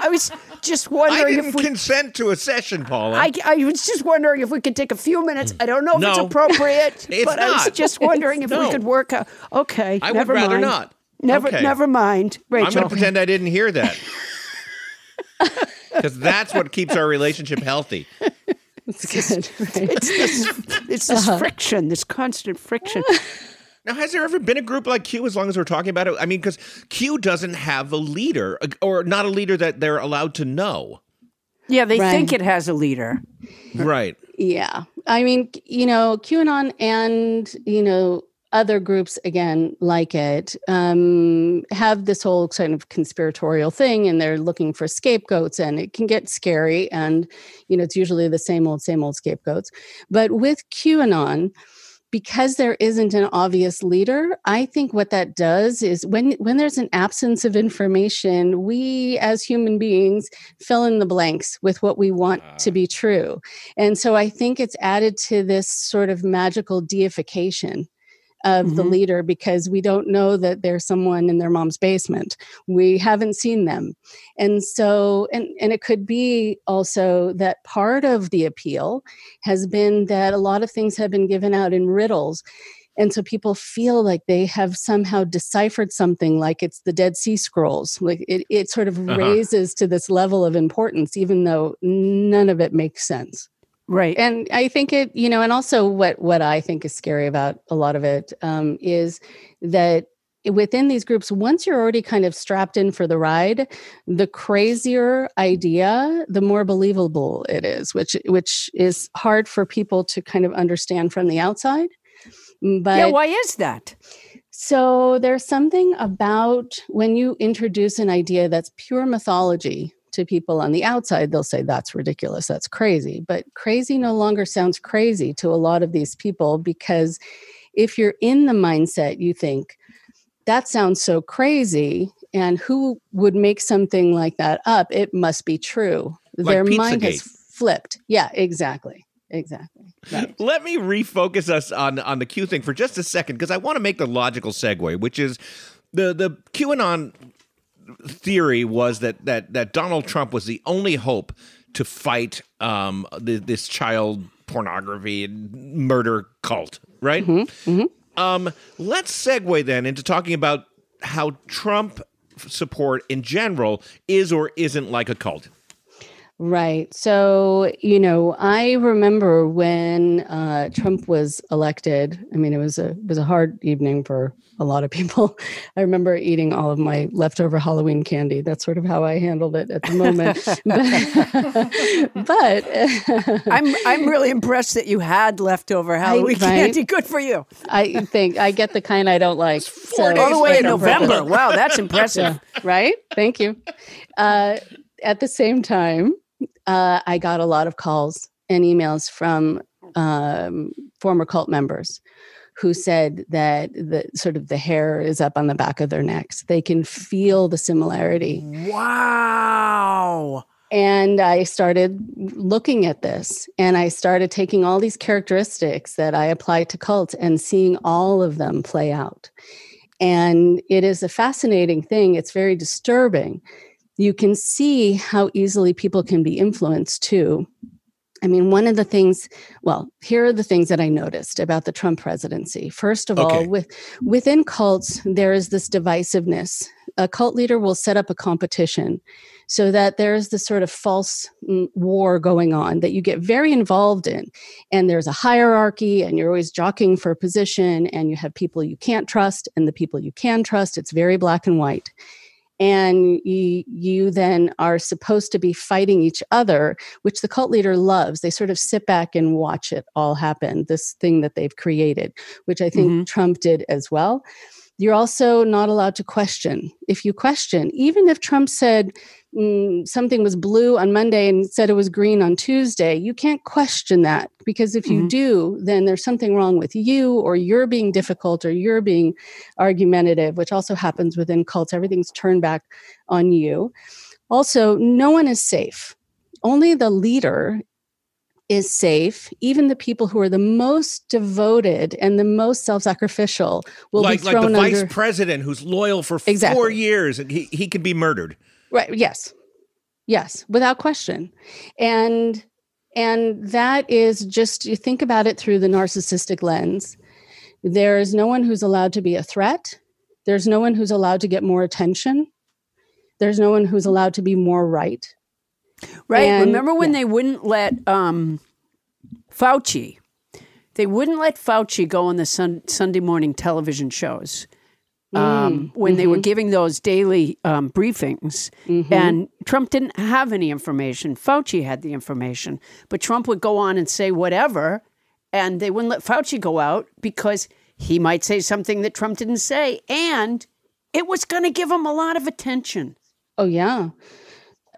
I was just I wondering didn't if we consent to a session, Paula. I, I was just wondering if we could take a few minutes. I don't know if it's appropriate, It's but I was just wondering if we could work out. Okay, I would never rather mind. not. Never, Okay. never mind, Rachel. I'm going to pretend I didn't hear that. Because that's what keeps our relationship healthy. It's good. right? It's this, it's this uh-huh. friction, this constant friction. Now, has there ever been a group like Q as long as we're talking about it? I mean, because Q doesn't have a leader, or not a leader that they're allowed to know. Yeah, they Right. think it has a leader. Right. Yeah. I mean, you know, QAnon and, you know, other groups, again, like it, um, have this whole kind of conspiratorial thing and they're looking for scapegoats and it can get scary. And, you know, it's usually the same old, same old scapegoats. But with QAnon, because there isn't an obvious leader i think what that does is when when there's an absence of information we as human beings fill in the blanks with what we want ah. to be true. And so i think it's added to this sort of magical deification of the Mhm. leader because we don't know that there's someone in their mom's basement. We haven't seen them. And so and and it could be also that part of the appeal has been that a lot of things have been given out in riddles. And so people feel like they have somehow deciphered something like it's the dead sea scrolls. Like it, it sort of Uh-huh. raises to this level of importance even though none of it makes sense Right. and i think it you know and also what what i think is scary about a lot of it um, is that within these groups once you're already kind of strapped in for the ride the crazier idea the more believable it is which which is hard for people to kind of understand from the outside but yeah, why is that? So there's something about when you introduce an idea that's pure mythology to people on the outside, they'll say that's ridiculous, that's crazy. But crazy no longer sounds crazy to a lot of these people because if you're in the mindset, you think that sounds so crazy. And who would make something like that up? It must be true. Like Their mind has flipped. Yeah, exactly. Exactly. Right. Let me refocus us on on the Q thing for just a second because I want to make the logical segue, which is the the QAnon theory was that that that Donald Trump was the only hope to fight um, the, this child pornography and murder cult, right? Um, let's segue then into talking about how Trump support in general is or isn't like a cult. Right. So, you know, I remember when uh, Trump was elected. I mean, it was a it was a hard evening for a lot of people. I remember eating all of my leftover Halloween candy. That's sort of how I handled it at the moment. but, but I'm I'm really impressed that you had leftover Halloween right? candy. Good for you. I think I get the kind I don't like. All so- the way in no November. Wow, that's impressive. Yeah, right? Thank you. Uh, at the same time, uh, I got a lot of calls and emails from um, former cult members who said that the sort of the hair is up on the back of their necks. They can feel the similarity. Wow. And I started looking at this and I started taking all these characteristics that I apply to cults and seeing all of them play out. And it is a fascinating thing. It's very disturbing. You can see how easily people can be influenced too. I mean, one of the things, well, here are the things that I noticed about the Trump presidency. First of Okay. all, with within cults, there is this divisiveness. A cult leader will set up a competition so that there's this sort of false mm, war going on that you get very involved in. And there's a hierarchy, and you're always jockeying for a position, and you have people you can't trust and the people you can trust. It's very black and white. And you, you then are supposed to be fighting each other, which the cult leader loves. They sort of sit back and watch it all happen, this thing that they've created, which I think mm-hmm. Trump did as well. You're also not allowed to question. If you question, even if Trump said mm, something was blue on Monday and said it was green on Tuesday, you can't question that because if you do, then there's something wrong with you, or you're being difficult, or you're being argumentative, which also happens within cults. Everything's turned back on you. Also, no one is safe. Only the leader is safe. Even the people who are the most devoted and the most self-sacrificial will like be like the thrown vice president who's loyal for four years and he, he can be murdered. Right. Yes. Yes, without question. And and that is just you think about it through the narcissistic lens. There is no one who's allowed to be a threat. There's no one who's allowed to get more attention. There's no one who's allowed to be more right. Right. And- Remember when yeah. they wouldn't let um, Fauci? They wouldn't let Fauci go on the sun, Sunday morning television shows Mm, um, when they mm-hmm. were giving those daily um, briefings. And Trump didn't have any information. Fauci had the information, but Trump would go on and say whatever, and they wouldn't let Fauci go out because he might say something that Trump didn't say, and it was going to give him a lot of attention. Oh, yeah.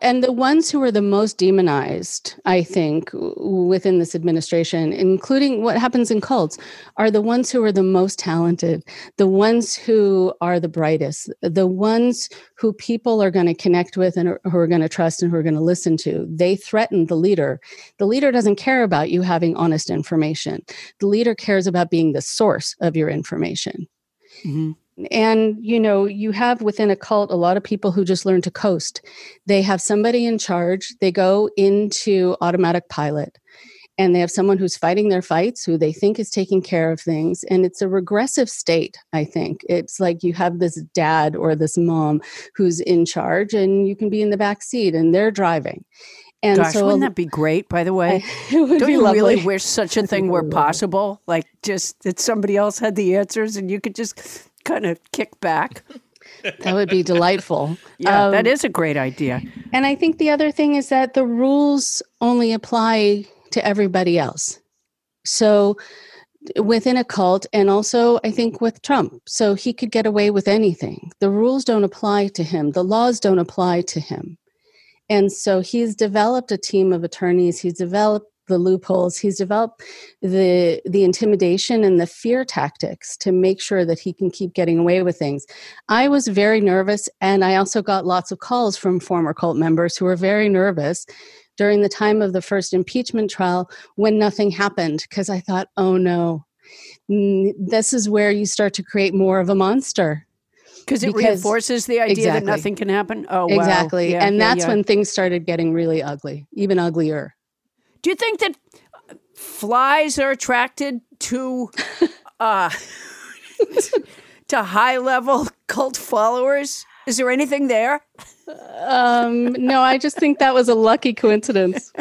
And the ones who are the most demonized, I think, within this administration, including what happens in cults, are the ones who are the most talented, the ones who are the brightest, the ones who people are going to connect with and who are going to trust and who are going to listen to. They threaten the leader. The leader doesn't care about you having honest information, the leader cares about being the source of your information mm-hmm. And you know you have within a cult a lot of people who just learn to coast. They have somebody in charge. They go into automatic pilot. And they have someone who's fighting their fights who they think is taking care of things. And it's a regressive state i think. It's like you have this dad or this mom who's in charge and you can be in the back seat and they're driving. And Gosh, so wouldn't that be great? By the way, it would don't be you really wish such a thing were possible? Like just that somebody else had the answers and you could just kind of kick back. that would be delightful Yeah, that Um, is a great idea. And I think the other thing is that the rules only apply to everybody else. So within a cult and also I think with Trump. So he could get away with anything. The rules don't apply to him, the laws don't apply to him. And so he's developed a team of attorneys, he's developed the loopholes, he's developed the the intimidation and the fear tactics to make sure that he can keep getting away with things. I was very nervous and I also got lots of calls from former cult members who were very nervous during the time of the first impeachment trial when nothing happened because I thought, oh no, this is where you start to create more of a monster. Because it reinforces the idea exactly. that nothing can happen. Oh, wow. exactly. Yeah, and yeah, that's yeah. when things started getting really ugly, even uglier. Do you think that flies are attracted to uh, to high level cult followers? Is there anything there? Um, no, I just think that was a lucky coincidence.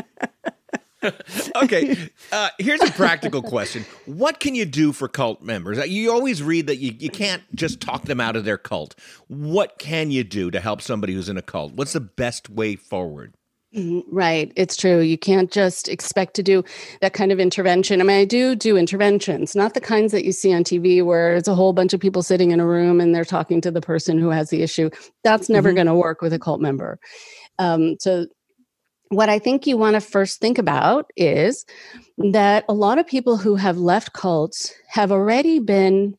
okay, uh, here's a practical question. What can you do for cult members? Uh, You always read that you, you can't just talk them out of their cult. What can you do to help somebody who's in a cult? What's the best way forward? Mhm, Right, it's true. You can't just expect to do that kind of intervention. I mean, I do do interventions, not the kinds that you see on TV where it's a whole bunch of people sitting in a room and they're talking to the person who has the issue. That's never Mhm. going to work with a cult member. Um, so, what I think you want to first think about is that a lot of people who have left cults have already been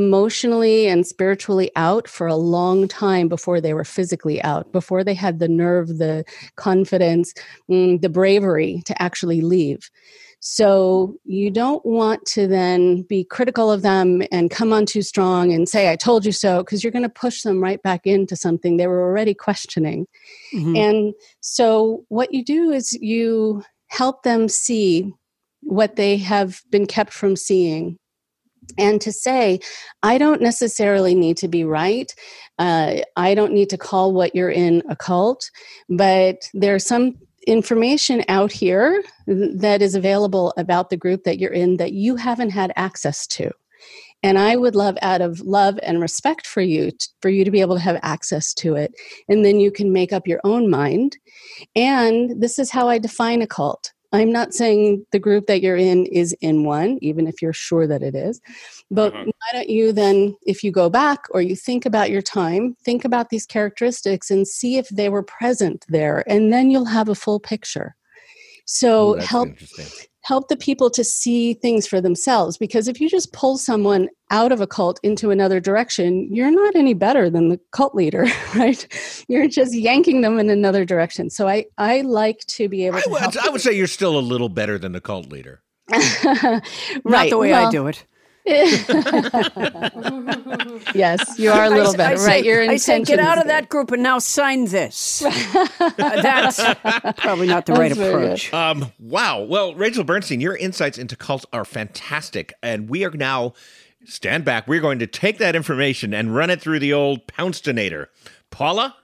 emotionally and spiritually out for a long time before they were physically out, before they had the nerve, the confidence, mm, the bravery to actually leave. So you don't want to then be critical of them and come on too strong and say, I told you so, because you're going to push them right back into something they were already questioning. Mhm. And so what you do is you help them see what they have been kept from seeing and to say i don't necessarily need to be right uh, i don't need to call what you're in a cult but there's some information out here that is available about the group that you're in that you haven't had access to. And i would love out of love and respect for you for you to be able to have access to it and then you can make up your own mind. And this is how i define a cult I'm not saying the group that you're in is in one, even if you're sure that it is. But mm-hmm. why don't you then, if you go back or you think about your time, think about these characteristics and see if they were present there, and then you'll have a full picture. So Ooh, that's help help the people to see things for themselves because if you just pull someone out of a cult into another direction you're not any better than the cult leader right you're just yanking them in another direction so i i like to be able I to would, help I would say you're still a little better than the cult leader. right Not the way I do it. yes you are a little s- better I say- right your I say, intention get out of that group and now sign this. Uh, That's probably not the right That's very good. approach. Um, wow. Well, Rachel Bernstein, your insights into cults are fantastic. And we are now, stand back, we're going to take that information and run it through the old Poundstonator. Paula?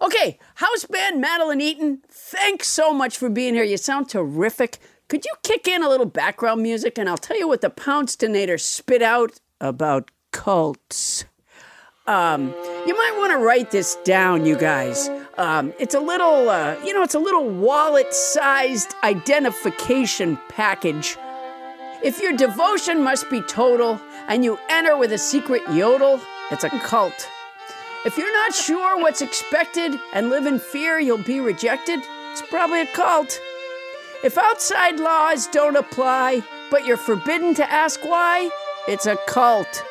Okay, house band Madeline Eaton, thanks so much for being here. You sound terrific. Could you kick in a little background music and I'll tell you what the Poundstonator spit out about cults? Um, you might want to write this down, you guys. Um, it's a little, uh, you know, it's a little wallet-sized identification package. If your devotion must be total and you enter with a secret yodel, it's a cult. If you're not sure what's expected and live in fear you'll be rejected, it's probably a cult. If outside laws don't apply, but you're forbidden to ask why, it's a cult.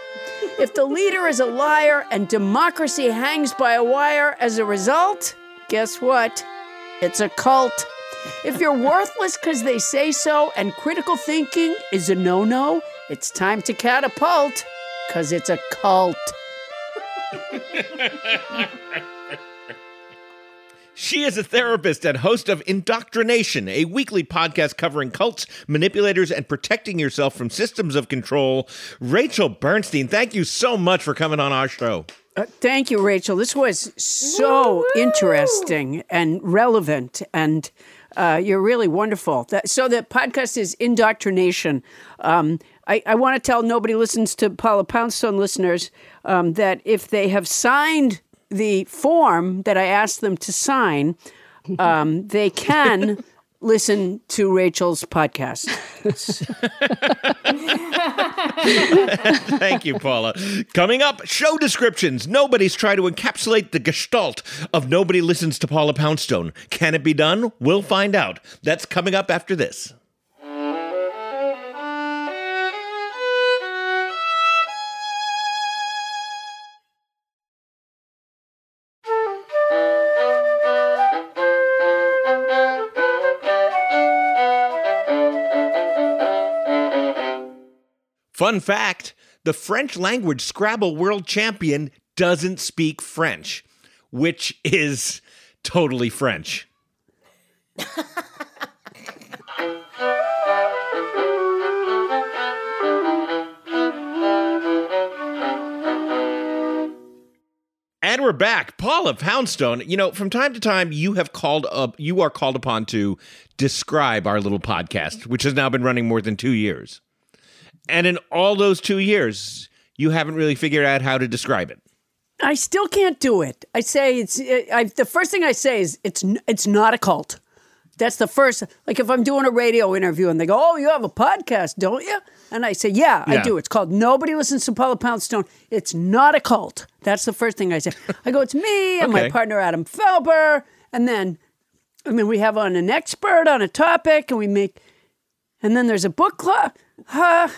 If the leader is a liar and democracy hangs by a wire as a result, guess what? It's a cult. If you're worthless because they say so and critical thinking is a no no, it's time to catapult because it's a cult. She is a therapist and host of Indoctrination, a weekly podcast covering cults, manipulators, and protecting yourself from systems of control. Rachel Bernstein, thank you so much for coming on our show. Uh, thank you, Rachel. This was so interesting and relevant, and uh, you're really wonderful. That, so the podcast is Indoctrination. Um, I, I want to tell nobody listens to Paula Poundstone listeners um, that if they have signed the form that I asked them to sign, um, they can listen to Rachel's podcast. Thank you, Paula. Coming up, show descriptions. Nobody's trying to encapsulate the gestalt of Nobody Listens to Paula Poundstone. Can it be done? We'll find out. That's coming up after this. Fun fact the French language Scrabble world champion doesn't speak French, which is totally French. And we're back. Paula Poundstone, you know, from time to time you have called up you are called upon to describe our little podcast, which has now been running more than 2 years. And in all those 2 years, you haven't really figured out how to describe it. I still can't do it. I say it's. I, the first thing I say is it's. It's not a cult. That's the first. Like if I'm doing a radio interview and they go, "Oh, you have a podcast, don't you?" And I say, "Yeah, I do." It's called Nobody Listens to Paula Poundstone. It's not a cult. That's the first thing I say. I go, "It's me and my partner Adam Felber," and then, I mean, we have on an expert on a topic, and we make, and then there's a book club. Uh,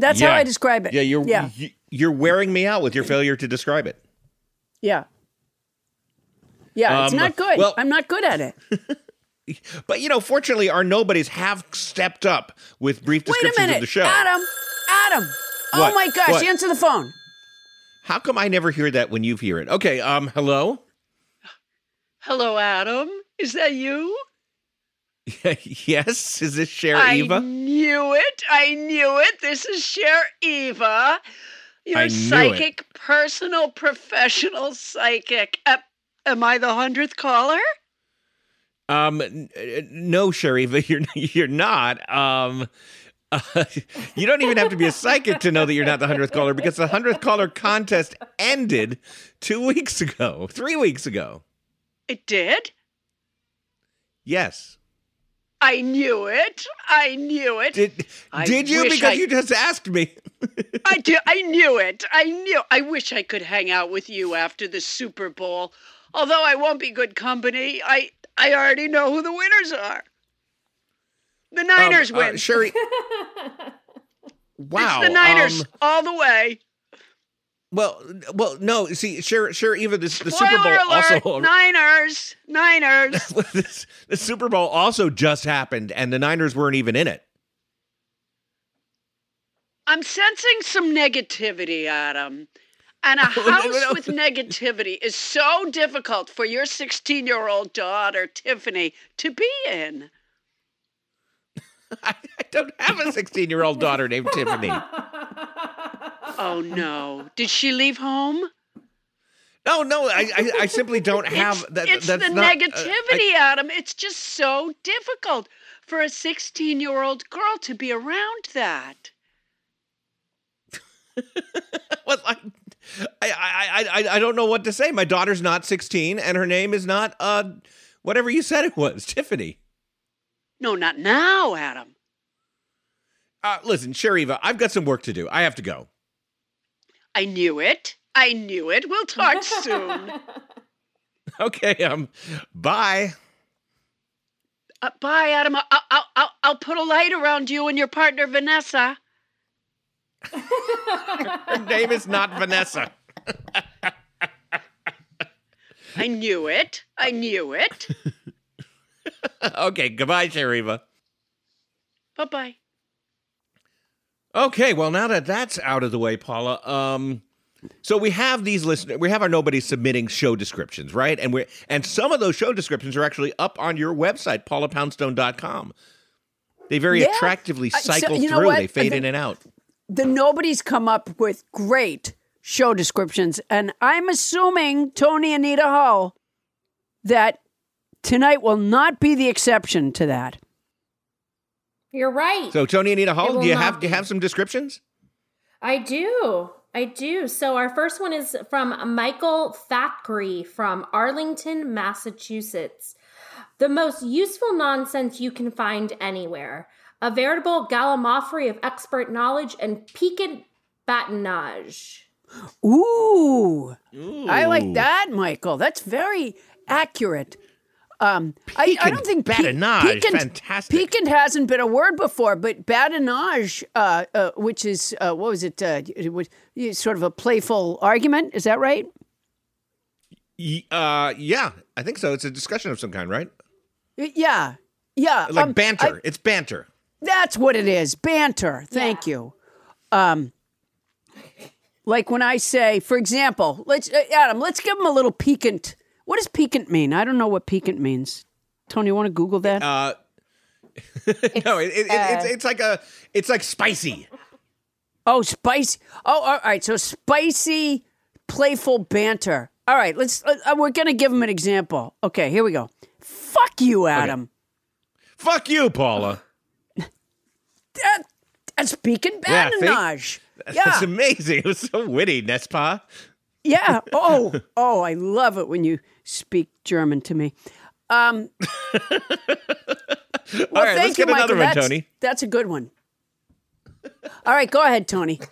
that's how I describe it. Yeah, you're yeah, you- you're wearing me out with your failure to describe it. yeah. Yeah, it's Um, not good. well- I'm not good at it. But you know, fortunately, our nobodies have stepped up with brief Wait a descriptions minute, of the show. Adam. Adam. Oh my gosh! What? Answer the phone. How come I never hear that when you hear it? Okay, um, hello. Hello, Adam. Is that you? yes, is this Cher I Eva? I knew it. I knew it. This is Cher Eva, your knew it. psychic, personal, professional psychic. Uh, am I the hundredth caller? Um, no, Cher Eva, you're you're not. Um, uh, you don't even have to be a psychic to know that you're not the hundredth caller because the hundredth caller contest ended two weeks ago, three weeks ago. It did. Yes. I knew it. I knew it. Did I did you? Because I- you just asked me. I do. I knew it. I knew. I wish I could hang out with you after the Super Bowl. Although I won't be good company, I I already know who the winners are. The Niners Um, uh, win. Sherry. wow. It's the Niners um, all the way. Well, well, no. See, sure, Cher Eva, this, the Super Bowl alert! also. Niners. Niners. this, the Super Bowl also just happened, and the Niners weren't even in it. I'm sensing some negativity, Adam. And a house with negativity is so difficult for your 16 year old daughter, Tiffany, to be in. I, I don't have a 16 year old daughter named Tiffany. Oh no. Did she leave home? No, no, I, I, I simply don't have it's, that. It's that's the not, uh, negativity, Adam. It's just so difficult for a 16 year old girl to be around that. Well, I, I, I, I, I don't know what to say. My daughter's not 16, and her name is not uh, whatever you said it was, Tiffany. No, not now, Adam. Uh, listen, Sheriva, I've got some work to do. I have to go. I knew it. I knew it. We'll talk soon. Okay, um, bye. Uh, bye, Adam. I'll, I'll, I'll, I'll put a light around you and your partner, Vanessa. Her name is not Vanessa. I knew it. I knew it. okay, goodbye, Sheriva. bye bye. Okay, well now that that's out of the way, Paula, um so we have these listeners we have our nobody submitting show descriptions, right? And we and some of those show descriptions are actually up on your website paulapoundstone.com. They very Yeah. attractively Uh, so cycle through. what? They fade The- in and out. The nobody's come up with great show descriptions, and I'm assuming Tony Anita Hull that tonight will not be the exception to that. You're right. So Tony Anita It Hull, do you have do you have some descriptions? I do. I do. So our first one is from Michael Thackeray from Arlington, Massachusetts. the most useful nonsense you can find anywhere. A veritable gallimaufry of expert knowledge and piquant badinage. Ooh, I like that, Michael. That's very accurate. Um, I, I don't think badinage, piquant, fantastic. Piquant hasn't been a word before, but badinage, uh, uh, which is uh, what was it? Uh, it was sort of a playful argument. Is that right? Uh, yeah, I think so. It's a discussion of some kind, right? Yeah, yeah. Like um, banter. I- it's banter. That's what it is. Banter. Thank you. Um, like when I say, for example, let's uh, Adam, let's give him a little piquant. What does piquant mean? I don't know what piquant means. Tony, you want to Google that? Uh, no, it, it, it, it's it's like a it's like spicy. oh, spicy. Oh, all right. So spicy, playful banter. All right. Let's. Uh, we're gonna give him an example. Okay. Here we go. Fuck you, Adam. Fuck you, Paula. That, that's piquant Yeah, badinage. That's Yeah. amazing. It was so witty, n'est-ce pas. Yeah. Oh, oh, I love it when you speak German to me. Um, well, All right, thank let's you, get another Michael. one, that's, Tony. That's a good one. All right, go ahead, Tony.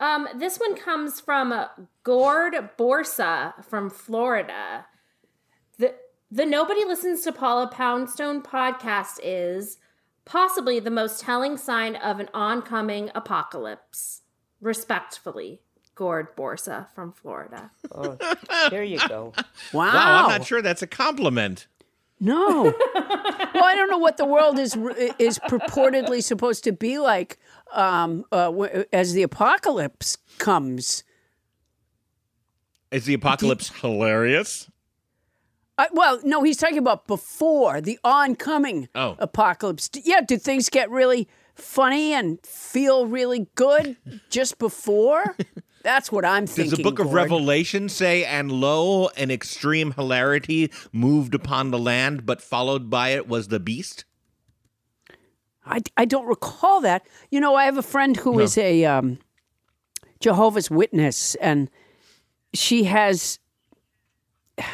Um, this one comes from uh, Gord Borsa from Florida. The the Nobody Listens to Paula Poundstone podcast is possibly the most telling sign of an oncoming apocalypse. Respectfully, Gord Borsa from Florida. Oh, there you go. Wow. Wow, I'm not sure that's a compliment. No. well, I don't know what the world is is purportedly supposed to be like um, uh, as the apocalypse comes. Is the apocalypse hilarious? I, well, no, he's talking about before the oncoming Oh. apocalypse. Yeah, do things get really funny and feel really good just before? That's what I'm thinking. Does the book of Revelation say, and lo, an extreme hilarity moved upon the land, but followed by it was the beast? I, I don't recall that. You know, I have a friend who is a um, Jehovah's Witness, and she has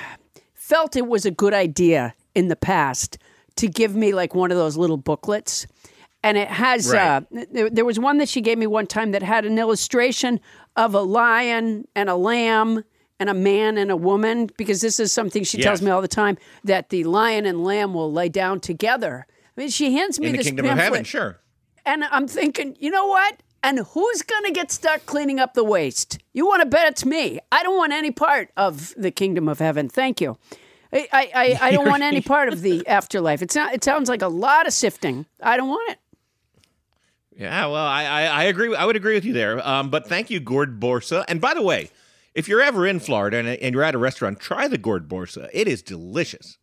felt it was a good idea in the past to give me like one of those little booklets. And it has, Right. uh, there, there was one that she gave me one time that had an illustration of a lion and a lamb and a man and a woman, because this is something she tells me all the time that the lion and lamb will lay down together. I mean, she hands me In the this kingdom of pamphlet, heaven, sure. and I'm thinking, you know what? And who's going to get stuck cleaning up the waste? You want to bet it's me. I don't want any part of the kingdom of heaven. Thank you. I, I, I, I don't want any part of the afterlife. It's not, it sounds like a lot of sifting. I don't want it. Yeah, well, I, I, I agree. I would agree with you there. Um, but thank you, Gord Borsa. And by the way, if you're ever in Florida and, and you're at a restaurant, try the Gord Borsa. It is delicious.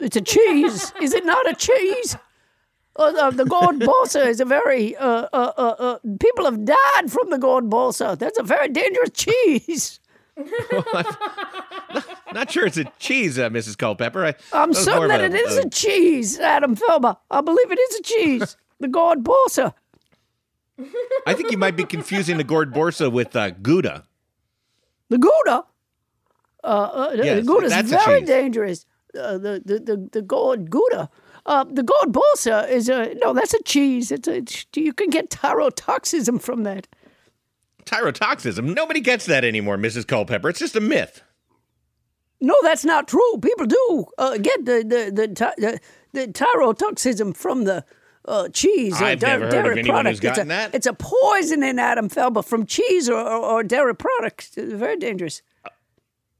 It's a cheese. is it not a cheese? Uh, the gold balsa is a very, uh, uh, uh, uh, people have died from the gold balsa. That's a very dangerous cheese. Not sure it's a cheese, uh, Mrs. Culpepper. I, I'm that was more certain that a- it is a- cheese, Adam Felber. I believe it is a cheese. the gold balsa. I think you might be confusing the Gord Borsa with uh, Gouda. The Gouda. Uh, uh, Yes, the Gouda is very dangerous. Uh, the, the, the, the gold Gouda. Uh, the gold balsa is a, no, that's a cheese. It's a, you can get tyrotoxism from that. Tyrotoxism. Nobody gets that anymore, Mrs. Culpepper. It's just a myth. No, that's not true. People do uh, get the, the, the, the, the tyrotoxism from the uh, cheese or I've da- never heard of dairy anyone who's product. gotten it's a, that. It's a poison in Adam Felber from cheese or, or, or dairy products. It's very dangerous.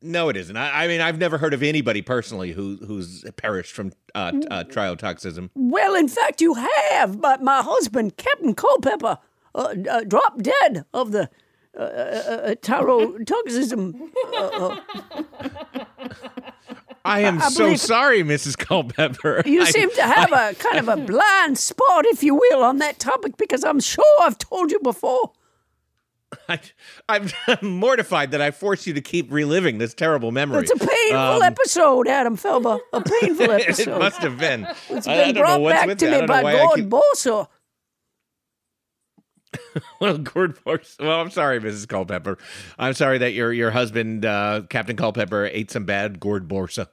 No, it isn't. I, I mean, I've never heard of anybody personally who who's perished from uh, uh, tyrotoxism. Well, in fact, you have. But my husband, Captain Culpepper, uh, uh, dropped dead of the uh, uh, uh, tyrotoxism. I am I so sorry, Mrs. Culpepper. you I- seem to have a kind of a blind spot, if you will, on that topic because I'm sure I've told you before. I, I'm mortified that I forced you to keep reliving this terrible memory. It's a painful Um, episode, Adam Felber. A painful episode. it must have been. It's I- I been brought back to me by I keep- Borsa. Well, Gord Force. Well, I'm sorry, Mrs. Culpepper. I'm sorry that your your husband, uh, Captain Culpepper, ate some bad gourd borsa.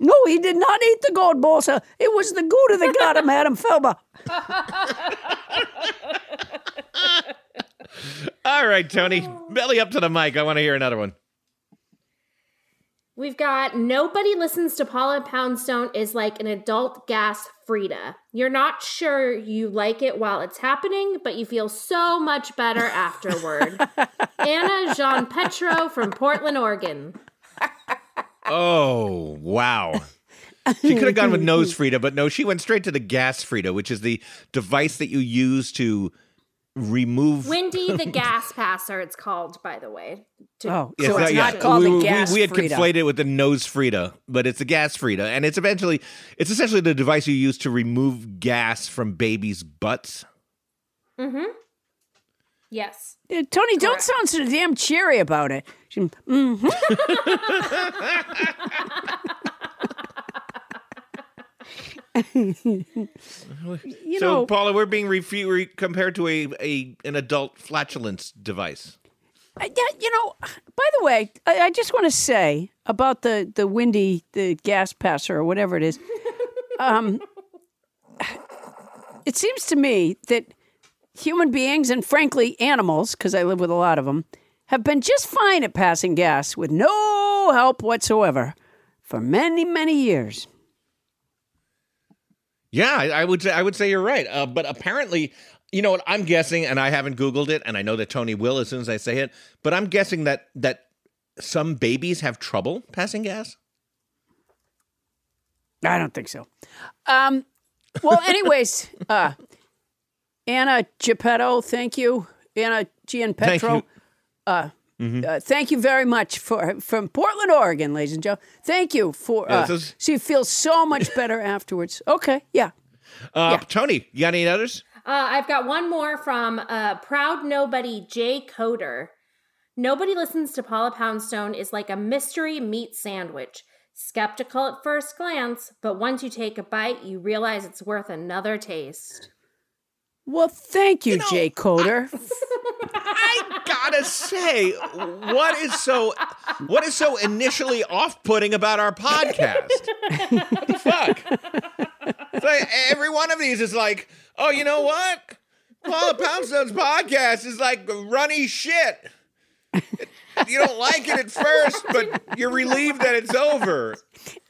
No, he did not eat the gold Borsa. It was the Gouda that got him, Adam Felber. All right, Tony, belly up to the mic. I want to hear another one. We've got nobody listens to Paula Poundstone is like an adult gas Frida. You're not sure you like it while it's happening, but you feel so much better afterward. Anna Jean Petro from Portland, Oregon. Oh, wow. She could have gone with nose Frida, but no, she went straight to the gas Frida, which is the device that you use to remove. Windi the gas passer, it's called, by the way. To- Oh, so it's that- not yeah. called we, a we- gas we had Frida. conflated it with the nose Frida, but it's a gas Frida, and it's eventually it's essentially the device you use to remove gas from babies' butts. Mm-hmm. Yes. Uh, Tony, don't sound so damn cheery about it. She- mhm. you so, know, Paula, we're being refu- re- compared to a, a an adult flatulence device. I- yeah, you know. By the way, I, I just want to say about the the Windi the gas passer or whatever it is. Um, it seems to me that human beings and frankly animals, because I live with a lot of them, have been just fine at passing gas with no help whatsoever for many many years. Yeah, I, would say I would say you're right. Uh, but apparently, you know what? I'm guessing, and I haven't Googled it, and I know that Tony will as soon as I say it. But I'm guessing that that some babies have trouble passing gas. I don't think so. Um, well, anyways, uh, Anna Geppetto, thank you. Anna Thank Gianpetro, you. uh, uh, thank you very much for from Portland, Oregon, ladies and gentlemen. Thank you for Yeah, uh, this is- so you feel so much better afterwards. Okay, yeah. Uh, Tony, you got any others? Uh, I've got one more from uh, Proud Nobody Jay Coder. Nobody listens to Paula Poundstone is like a mystery meat sandwich. Skeptical at first glance, but once you take a bite, you realize it's worth another taste. Well, thank you, Jay Coder. I gotta say, what is so what is so initially off-putting about our podcast? what the fuck? It's like every one of these is like, oh, you know what? Paula Poundstone's podcast is like runny shit. You don't like it at first, but you're relieved that it's over.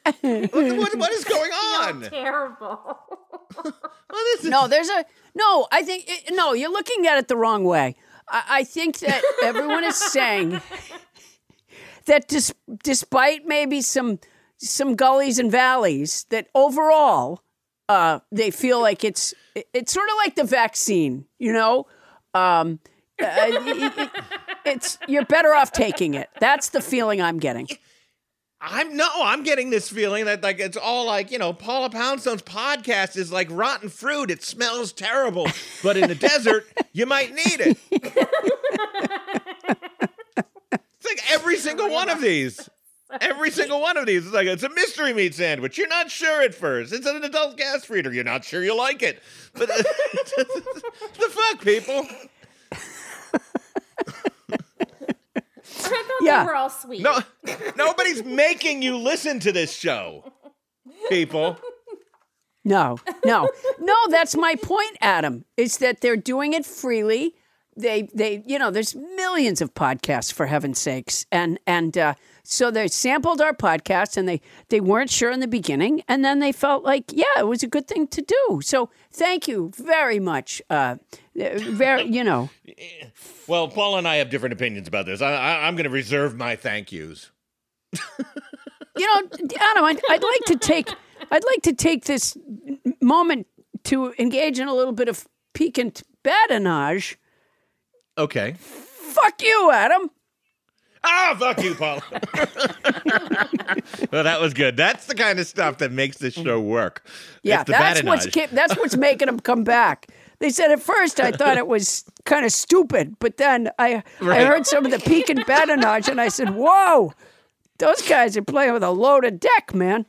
What, what- what is going on? Terrible. No, there's a no. I think it, no. You're looking at it the wrong way. I, I think that everyone is saying that dis, despite maybe some some gullies and valleys, that overall uh, they feel like it's it's sort of like the vaccine. You know, um, uh, it- it- it's you're better off taking it. That's the feeling I'm getting. I'm no, I'm getting this feeling that like it's all like, you know, Paula Poundstone's podcast is like rotten fruit. It smells terrible, but in the desert, you might need it. It's like every single one of these. Every single one of these is like it's a mystery meat sandwich. You're not sure at first. It's an adult gas feeder. You're not sure you like it. But the fuck, people? I thought Yeah. they were all sweet. No, nobody's making you listen to this show, people. No, no, no. That's my point, Adam. Is that they're doing it freely. They, they, you know, there's millions of podcasts for heaven's sakes, and and uh, so they sampled our podcast, and they they weren't sure in the beginning, and then they felt like, yeah, it was a good thing to do. So thank you very much. Uh, very, you know, Well, Paul and I have different opinions about this. I, I, I'm going to reserve my thank yous. you know, Adam, I'd, I'd like to take, I'd like to take this moment to engage in a little bit of piquant badinage. Okay. Fuck you, Adam. Ah, fuck you, Paul. well, that was good. That's the kind of stuff that makes this show work. Yeah, that's what's badinage. ki- that's what's making them come back. They said at first I thought it was kind of stupid, but then I I heard some of the piquant badinage, and I said, "Whoa, those guys are playing with a loaded deck, man."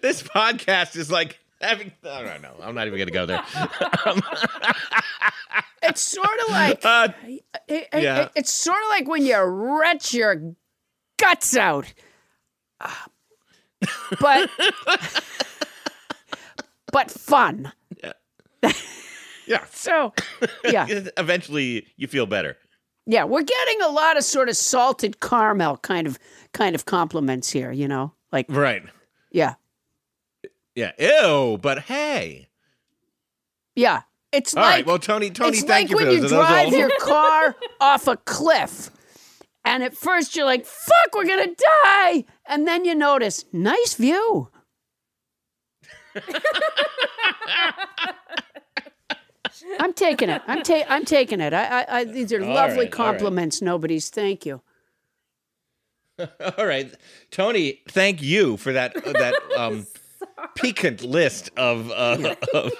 This podcast is like having. I don't know. I'm not even going to go there. It's sort of like Uh, it- it- yeah. it's sort of like when you retch your guts out. Uh, but but fun. Yeah. So, yeah. Eventually, you feel better. Yeah, we're getting a lot of sort of salted caramel kind of kind of compliments here, you know? Like Right. yeah. Yeah. Ew. But hey. Yeah. It's All like right. Well, Tony. Tony, it's thank like you for when you drive your car off a cliff. And at first you're like, fuck, we're gonna die. And then you notice, nice view. I'm taking it. I'm ta- I'm taking it. I, I, I these are All lovely right, all right. compliments. Nobody's. Thank you. All right, Tony. Thank you for that uh, that um, piquant list of, uh, of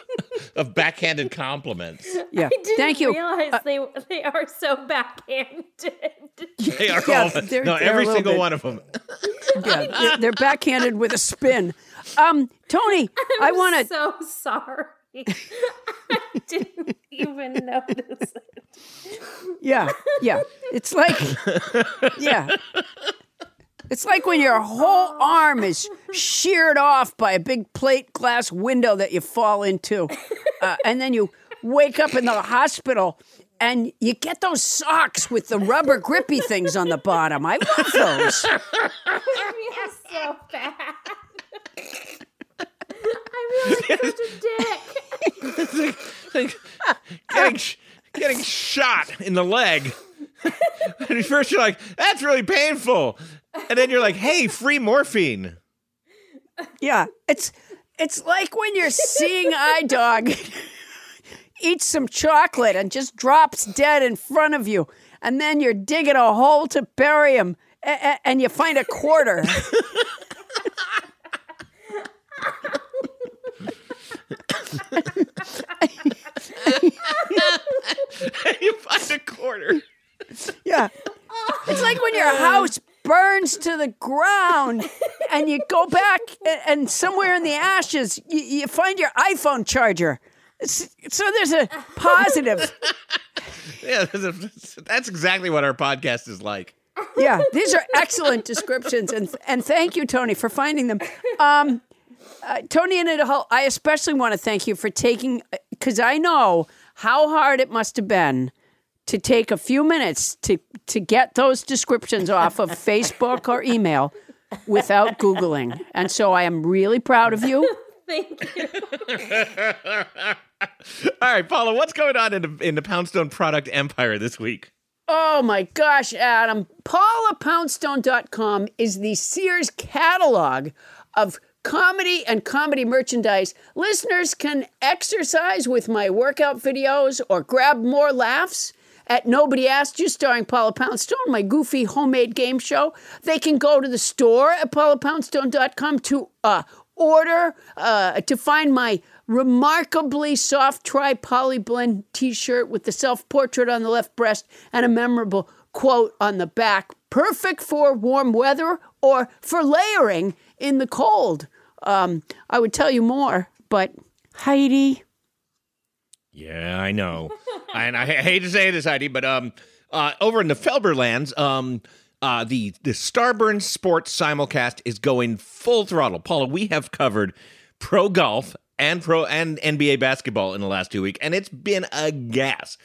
of backhanded compliments. Yeah. I didn't Thank you. realize Uh, they they are so backhanded. They are Yeah, all they're- no, they're every single bit- one of them. Yeah, they're, they're backhanded with a spin. Um, Tony, I I'm want to. So sorry. I didn't even notice it. Yeah, yeah. It's like, yeah. It's like when your whole arm is sheared off by a big plate glass window that you fall into. Uh, and then you wake up in the hospital and you get those socks with the rubber grippy things on the bottom. I love those. I so bad. I feel like such a dick. Like, like getting getting shot in the leg. and at first you're like, "That's really painful," and then you're like, "Hey, free morphine." Yeah, it's it's like when you're seeing eye dog eats some chocolate and just drops dead in front of you, and then you're digging a hole to bury him, a- a- and you find a quarter. you find a quarter. Yeah, it's like when your house burns to the ground, and you go back, a- and somewhere in the ashes, you, you find your iPhone charger. S- So there's a positive. Yeah, that's, that's exactly what our podcast is like. yeah, these are excellent descriptions, and and thank you, Tony, for finding them. Um, uh, Tony Anita Hull, I especially want to thank you for taking because I know how hard it must have been to take a few minutes to to get those descriptions off of Facebook or email without googling, and so I am really proud of you. Thank you. All right, Paula, what's going on in the in the Poundstone product empire this week? Oh my gosh, Adam. PaulaPoundstone.com is the Sears catalog of comedy and comedy merchandise. Listeners can exercise with my workout videos or grab more laughs at Nobody Asked You, starring Paula Poundstone, my goofy homemade game show. They can go to the store at paulapoundstone.com to uh, order, uh, to find my remarkably soft tri poly blend t shirt with the self portrait on the left breast and a memorable quote on the back. Perfect for warm weather or for layering in the cold. Um, I would tell you more, but Heidi. Yeah, I know. and I hate to say this, Heidi, but um, uh, over in the Felberlands, um, uh, the the Starburn Sports simulcast is going full throttle. Paula, we have covered pro golf and pro and NBA basketball in the last two weeks, and it's been a gas.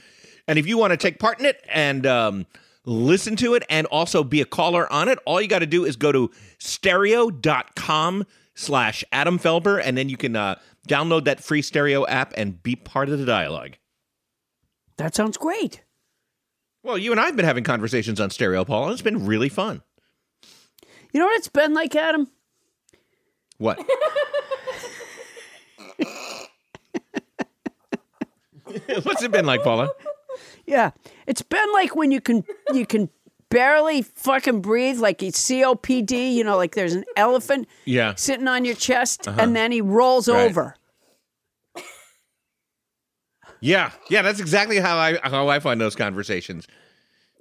And if you want to take part in it and um, listen to it and also be a caller on it, all you got to do is go to stereo.com slash Adam Felber, and then you can uh, download that free stereo app and be part of the dialogue. That sounds great. Well, you and I have been having conversations on stereo, Paul, and it's been really fun. You know what it's been like, Adam? What? What's it been like, Paula? Yeah, it's been like when you can you can barely fucking breathe, like it's COPD. You know, like there's an elephant Yeah. sitting on your chest, Uh-huh. and then he rolls Right. over. Yeah, yeah, that's exactly how I how I find those conversations.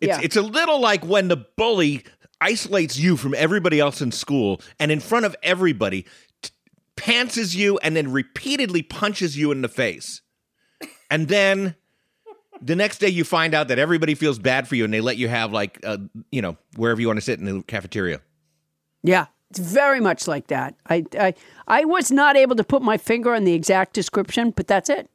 It's Yeah. it's a little like when the bully isolates you from everybody else in school and in front of everybody t- pantses you and then repeatedly punches you in the face. And then the next day you find out that everybody feels bad for you and they let you have like uh, you know wherever you want to sit in the cafeteria Yeah, it's very much like that. I, I, I was not able to put my finger on the exact description, but that's it.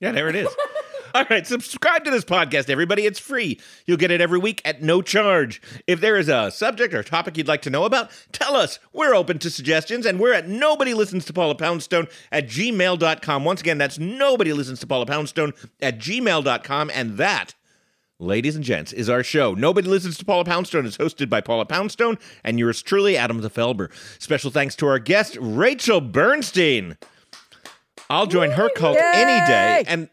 yeah there it is all right subscribe to this podcast everybody it's free you'll get it every week at no charge if there is a subject or topic you'd like to know about tell us we're open to suggestions and we're at nobody listens to paula poundstone at gmail.com once again that's nobody listens to paula poundstone at gmail.com and that Ladies and gents, is our show. Nobody listens to Paula Poundstone is hosted by Paula Poundstone and yours truly, Adam the Felber. Special thanks to our guest, Rachel Bernstein. I'll join her cult any day. And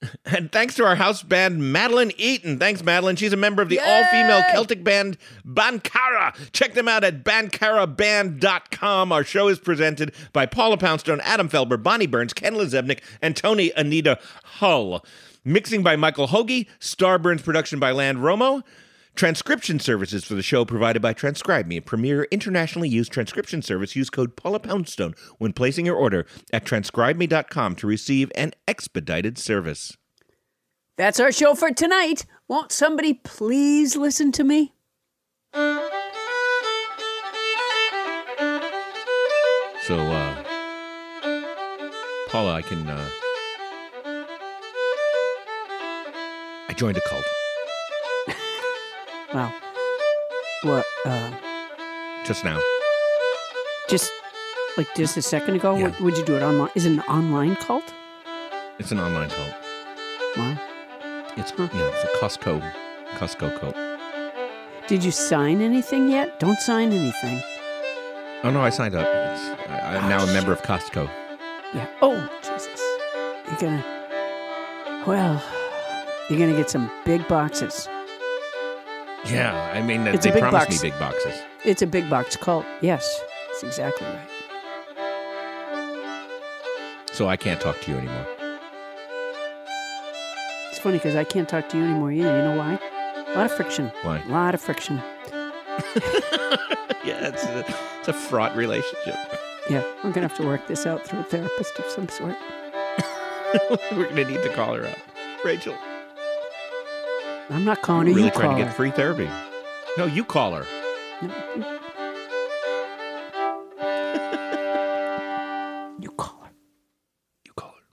and thanks to our house band, Madeline Eaton. Thanks, Madeline. She's a member of the all female Celtic band Bankara. Check them out at bankaraband.com. Our show is presented by Paula Poundstone, Adam Felber, Bonnie Burns, Ken LaZebnik, and Tony Anita Hull. Mixing by Michael Hoagie, Starburns production by Land Romo. Transcription services for the show provided by Transcribe Me, a premier internationally used transcription service. Use code Paula Poundstone when placing your order at transcribeme.com to receive an expedited service. That's our show for tonight. Won't somebody please listen to me? So, uh, Paula, I can, uh, I joined a cult. Wow. What? Uh, Just now. just like just a second ago? Yeah. Would, would you do it online? Is it an online cult? It's an online cult. Wow. It's, you know, it's a Costco, Costco cult. Did you sign anything yet? Don't sign anything. Oh, no, I signed up. It's, I, I'm now a member of Costco. Yeah. Oh, Jesus. You're gonna. Well, you're gonna get some big boxes. Yeah, I mean, It's they promised box. me big boxes. It's a big box cult. Yes, that's exactly right. So I can't talk to you anymore. It's funny because I can't talk to you anymore either. You know why? A lot of friction. Why? A lot of friction. Yeah, it's a, it's a fraught relationship. Yeah, we're gonna have to work this out through a therapist of some sort. We're going to need to call her up. Rachel. I'm not calling her. really you trying call to get her. free therapy. No, you call her. You call her. You call her.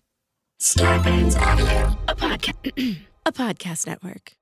Starburns Audio. A podcast network.